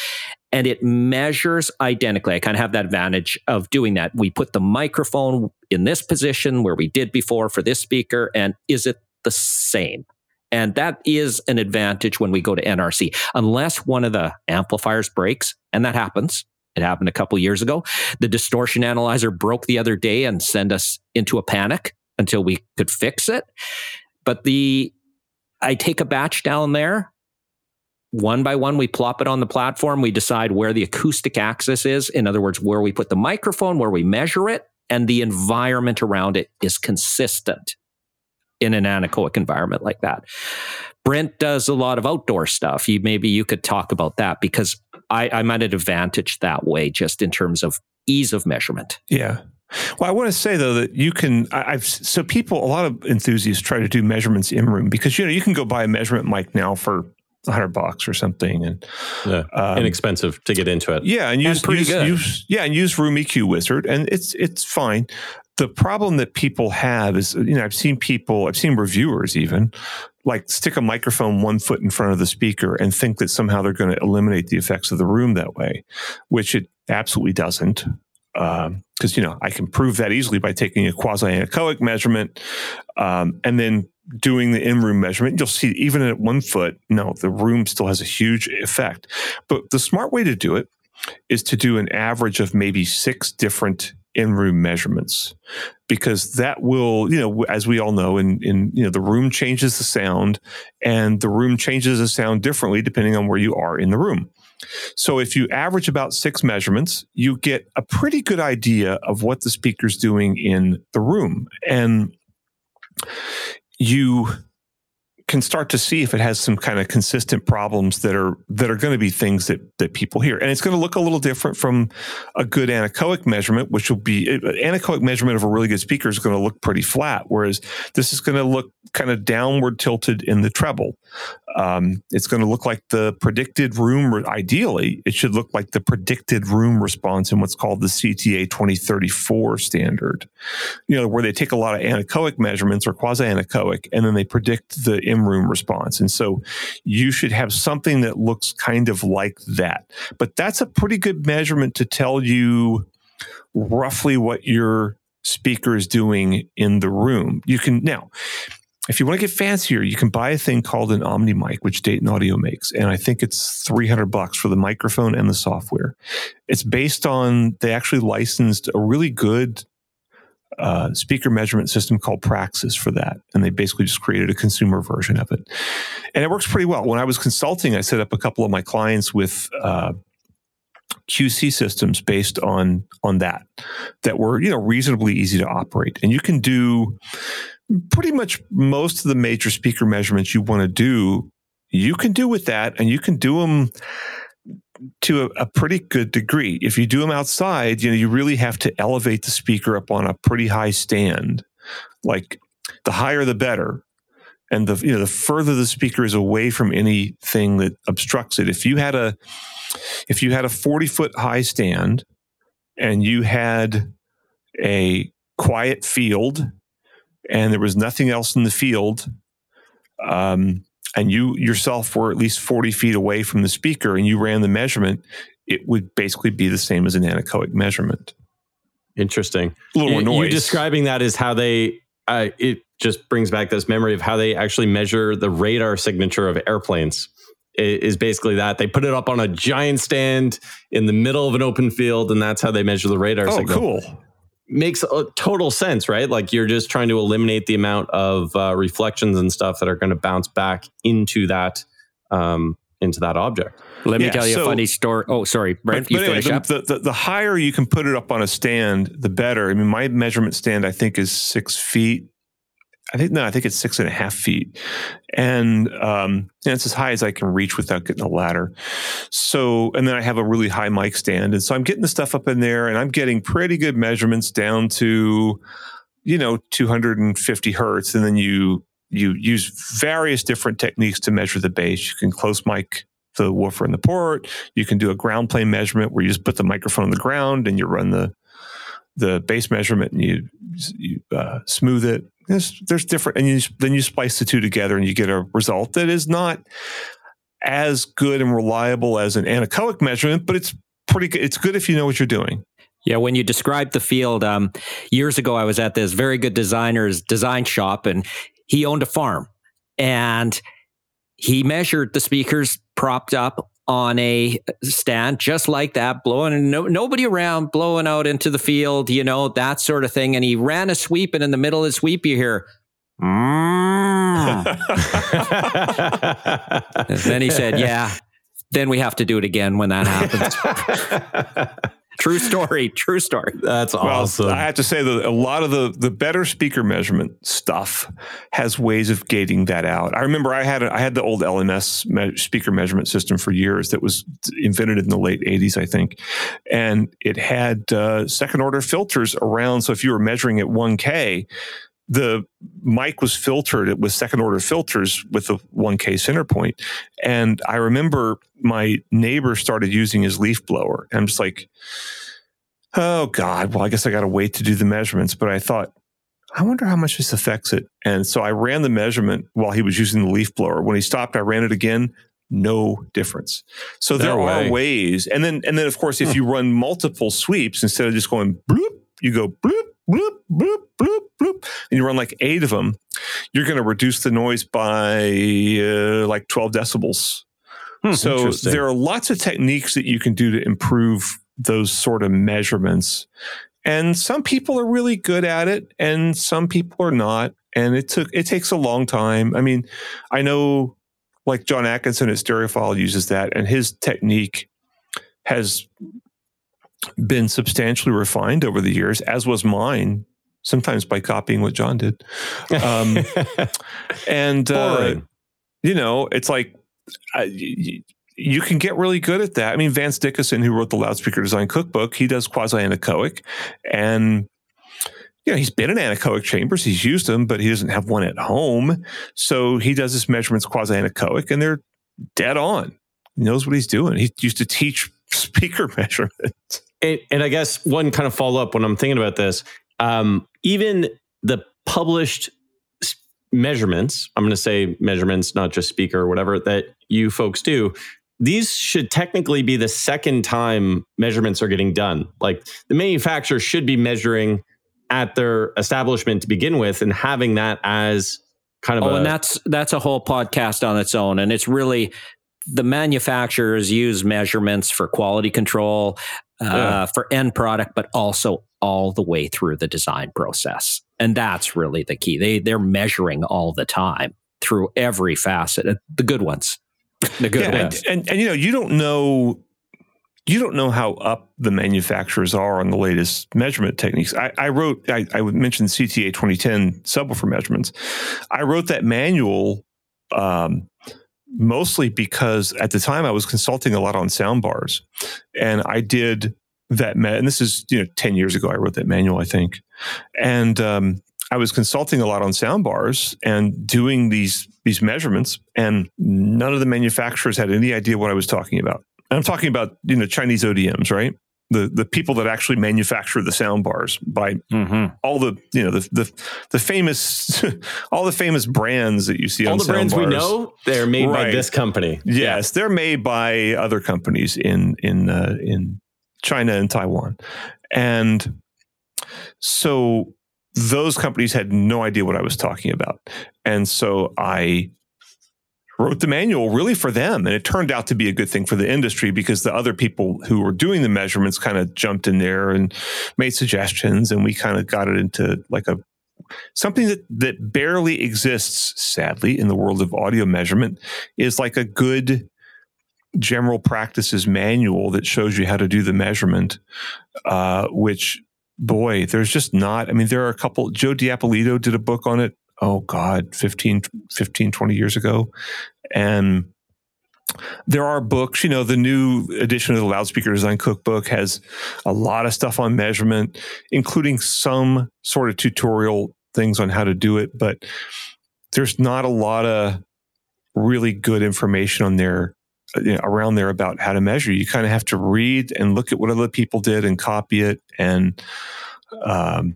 and it measures identically. I kind of have that advantage of doing that. We put the microphone in this position where we did before for this speaker, and is it the same? And that is an advantage when we go to NRC, unless one of the amplifiers breaks, and that happens. It happened a couple years ago. The distortion analyzer broke the other day and sent us into a panic until we could fix it. But the I take a batch down there one by one, we plop it on the platform. We decide where the acoustic axis is. In other words, where we put the microphone, where we measure it, and the environment around it is consistent in an anechoic environment like that. Brent does a lot of outdoor stuff. You, maybe you could talk about that because I, I'm at an advantage that way, just in terms of ease of measurement. Yeah. Well, I want to say though that you can. I, have so people, a lot of enthusiasts try to do measurements in room because you know you can go buy a measurement mic now for hundred bucks or something, and yeah, um, inexpensive to get into it. Yeah, and use, use, use, yeah, and use Room EQ Wizard, and it's it's fine. The problem that people have is, you know, I've seen people, I've seen reviewers even like stick a microphone one foot in front of the speaker and think that somehow they're going to eliminate the effects of the room that way, which it absolutely doesn't because um, you know I can prove that easily by taking a quasi anechoic measurement um, and then doing the in room measurement. You'll see even at one foot, no, the room still has a huge effect. But the smart way to do it is to do an average of maybe six different in room measurements because that will you know as we all know in in you know the room changes the sound and the room changes the sound differently depending on where you are in the room so if you average about six measurements, you get a pretty good idea of what the speaker's doing in the room. And you can start to see if it has some kind of consistent problems that are that are going to be things that that people hear. And it's going to look a little different from a good anechoic measurement which will be anechoic measurement of a really good speaker is going to look pretty flat whereas this is going to look kind of downward tilted in the treble um, it's going to look like the predicted room ideally it should look like the predicted room response in what's called the cta 2034 standard you know where they take a lot of anechoic measurements or quasi anechoic and then they predict the in room response. And so you should have something that looks kind of like that. But that's a pretty good measurement to tell you roughly what your speaker is doing in the room. You can now, if you want to get fancier, you can buy a thing called an Omni mic, which Dayton Audio makes, and I think it's three hundred bucks for the microphone and the software. It's based on they actually licensed a really good uh, speaker measurement system called Praxis for that. And they basically just created a consumer version of it. And it works pretty well. When I was consulting, I set up a couple of my clients with uh, QC systems based on on that that were you know reasonably easy to operate. And you can do pretty much most of the major speaker measurements you want to do. You can do with that, and you can do them to a, a, pretty good degree. If you do them outside, you know, you really have to elevate the speaker up on a pretty high stand. Like the higher the better. And the you know the further the speaker is away from anything that obstructs it. If you had a if you had a 40 foot high stand and you had a quiet field and there was nothing else in the field, um, and you yourself were at least 40 feet away from the speaker and you ran the measurement, it would basically be the same as an anechoic measurement. Interesting. A little more noise. You describing that is how they, uh, it just brings back this memory of how they actually measure the radar signature of airplanes. It is basically that they put it up on a giant stand in the middle of an open field, and that's how they measure the radar oh, signal. cool makes a total sense, right? Like you're just trying to eliminate the amount of uh, reflections and stuff that are going to bounce back into that um, into that object. Let me tell you so, a funny story. Oh, sorry, Brent. But, but finish anyway, the, the, the, higher you can put it up on a stand, the better. I mean, my measurement stand I think is six feet I think no, I think it's six and a half feet, and um, and it's as high as I can reach without getting a ladder. So, and then I have a really high mic stand, and so I'm getting the stuff up in there, and I'm getting pretty good measurements down to, you know, 250 hertz, and then you you use various different techniques to measure the bass. You can close mic the woofer in the port. You can do a ground plane measurement where you just put the microphone on the ground and you run the the bass measurement and you, you uh, smooth it there's, there's different, and you, then you splice the two together and you get a result that is not as good and reliable as an anechoic measurement, but it's pretty good. It's good if you know what you're doing. Yeah, when you described the field, um, years ago, I was at this very good designer's design shop, and he owned a farm, and he measured the speakers propped up on a stand just like that, blowing no, nobody around, blowing out into the field, you know, that sort of thing. And he ran a sweep, and in the middle of the sweep, you hear, mm, And then he said, "Yeah." Then we have to do it again when that happens. true story. True story. That's awesome. Well, I have to say that a lot of the the better speaker measurement stuff has ways of gating that out. I remember I had a, I had the old LMS me- speaker measurement system for years that was invented in the late '80s, I think, and it had uh, second order filters around. So if you were measuring at 1K, the mic was filtered with second order filters with a 1K center point. And I remember my neighbor started using his leaf blower. And I'm just like, oh God, well, I guess I got to wait to do the measurements. But I thought, I wonder how much this affects it. And so I ran the measurement while he was using the leaf blower. When he stopped, I ran it again. No difference. So there No are ways. And then, and then of course, if you run multiple sweeps instead of just going bloop, you go bloop, bloop, bloop, bloop, bloop, and you run like eight of them, you're going to reduce the noise by uh, like 12 decibels. Hmm, so there are lots of techniques that you can do to improve those sort of measurements. And some people are really good at it and some people are not. And it took it takes a long time. I mean, I know like John Atkinson at Stereophile uses that and his technique has been substantially refined over the years, as was mine, sometimes by copying what John did. Um, and uh, you know, it's like you, you can get really good at that. I mean, Vance Dickason, who wrote the loudspeaker design cookbook, he does quasi anechoic, and you know he's been in anechoic chambers. He's used them, but he doesn't have one at home. So he does his measurements quasi anechoic, and they're dead on. He knows what he's doing. He used to teach speaker measurements. And, and I guess one kind of follow up when I'm thinking about this, um, even the published measurements, I'm going to say measurements, not just speaker or whatever that you folks do. These should technically be the second time measurements are getting done. Like the manufacturer should be measuring at their establishment to begin with and having that as kind of Oh, a and that's that's a whole podcast on its own, and it's really the manufacturers use measurements for quality control, uh, Yeah. for end product, but also all the way through the design process, and that's really the key. They they're measuring all the time through every facet. uh, The good ones, the good Yeah, ones. and, and and you know you don't know you don't know how up the manufacturers are on the latest measurement techniques. I, I wrote I, I mentioned CTA 2010 subwoofer measurements. I wrote that manual um, mostly because at the time I was consulting a lot on sound bars, and I did that. Ma- and this is you know 10 years ago. I wrote that manual, I think, and um, I was consulting a lot on sound bars and doing these these measurements, and none of the manufacturers had any idea what I was talking about. And I'm talking about you know Chinese ODMs, right? The the people that actually manufacture the sound bars by Mhm. all the you know the the, the famous all the famous brands that you see all on the brands we know, they're made by this company. Yes, they're made by other companies in in uh, in China and Taiwan, and so those companies had no idea what I was talking about, and so I wrote the manual really for them, and it turned out to be a good thing for the industry because the other people who were doing the measurements kind of jumped in there and made suggestions, and we kind of got it into like a something that that barely exists sadly in the world of audio measurement is like a good general practices manual that shows you how to do the measurement uh, which boy there's just not i mean there are a couple joe D'Appolito did a book on it oh god 15 15 20 years ago. And there are books you know the new edition of the loudspeaker design cookbook has a lot of stuff on measurement including some sort of tutorial things on how to do it but there's not a lot of really good information on there uh, you know, around there about how to measure. You kind of have to read and look at what other people did and copy it and um,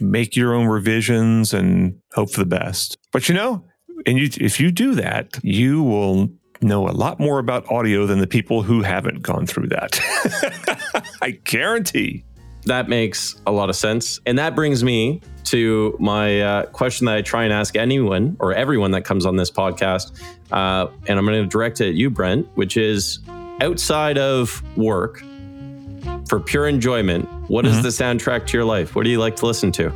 make your own revisions and hope for the best but you know and you if you do that you will know a lot more about audio than the people who haven't gone through that i guarantee That makes a lot of sense. And that brings me to my uh, question that I try and ask anyone or everyone that comes on this podcast. Uh, and I'm going to direct it at you, Brent, which is outside of work for pure enjoyment, what is Mhm. the soundtrack to your life? What do you like to listen to?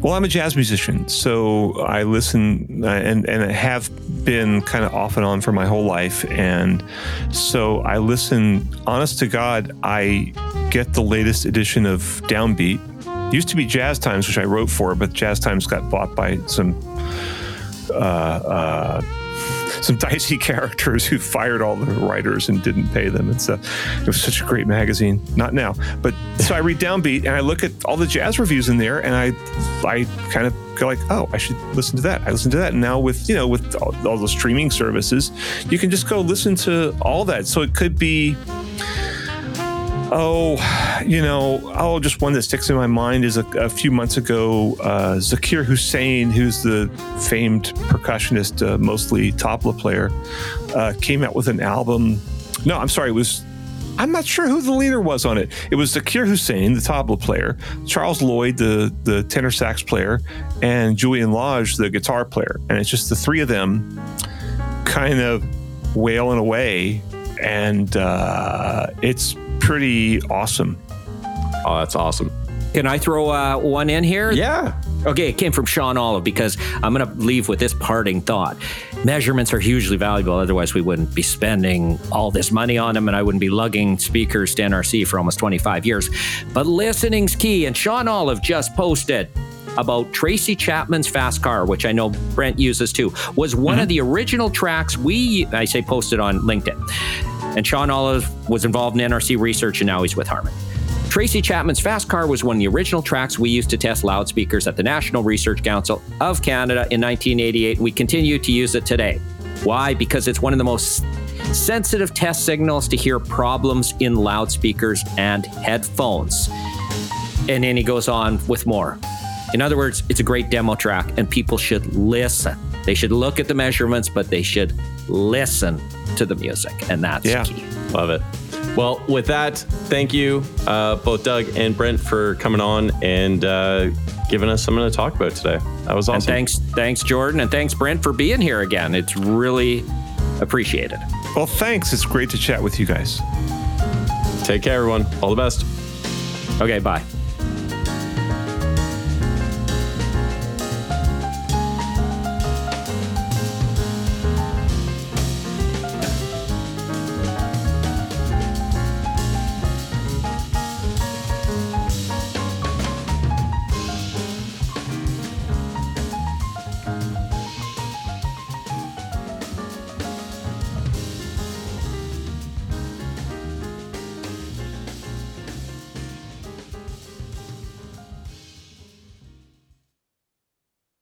Well, I'm a jazz musician, so I listen and and have been kind of off and on for my whole life, and so I listen. Honest to God, I get the latest edition of Downbeat. It used to be Jazz Times, which I wrote for, but Jazz Times got bought by some uh, uh, some dicey characters who fired all the writers and didn't pay them and stuff. It was such a great magazine. Not now, but so I read Downbeat and I look at all the jazz reviews in there, and I I kind of go like, oh, I should listen to that. I listen to that. And now with you know with all, all the streaming services, you can just go listen to all that. So it could be Oh, you know, oh, just one that sticks in my mind is a, a few months ago, uh, Zakir Hussain, who's the famed percussionist, uh, mostly tabla player, uh, came out with an album. No, I'm sorry, it was. I'm not sure who the leader was on it. It was Zakir Hussain, the tabla player, Charles Lloyd, the the tenor sax player, and Julian Lage, the guitar player. And it's just the three of them kind of wailing away. And uh, it's pretty awesome. Oh, that's awesome. Can I throw uh, one in here? Yeah. Okay, it came from Sean Olive because I'm going to leave with this parting thought. Measurements are hugely valuable. Otherwise, we wouldn't be spending all this money on them, and I wouldn't be lugging speakers to NRC for almost 25 years. But listening's key, and Sean Olive just posted about Tracy Chapman's Fast Car, which I know Brent uses too, was one mm-hmm. of the original tracks we, I say, posted on LinkedIn. And Sean Olive was involved in NRC research, and now he's with Harman. Tracy Chapman's Fast Car was one of the original tracks we used to test loudspeakers at the National Research Council of Canada in 1988. We continue to use it today. Why? Because it's one of the most sensitive test signals to hear problems in loudspeakers and headphones. And then he goes on with more. In other words, it's a great demo track, and people should listen. They should look at the measurements, but they should listen to the music, and that's yeah. key. Love it. Well, with that, thank you, uh, both Doug and Brent, for coming on and uh, giving us something to talk about today. That was awesome. And thanks, thanks, Jorden, and thanks, Brent, for being here again. It's really appreciated. Well, thanks. It's great to chat with you guys. Take care, everyone. All the best. Okay, bye.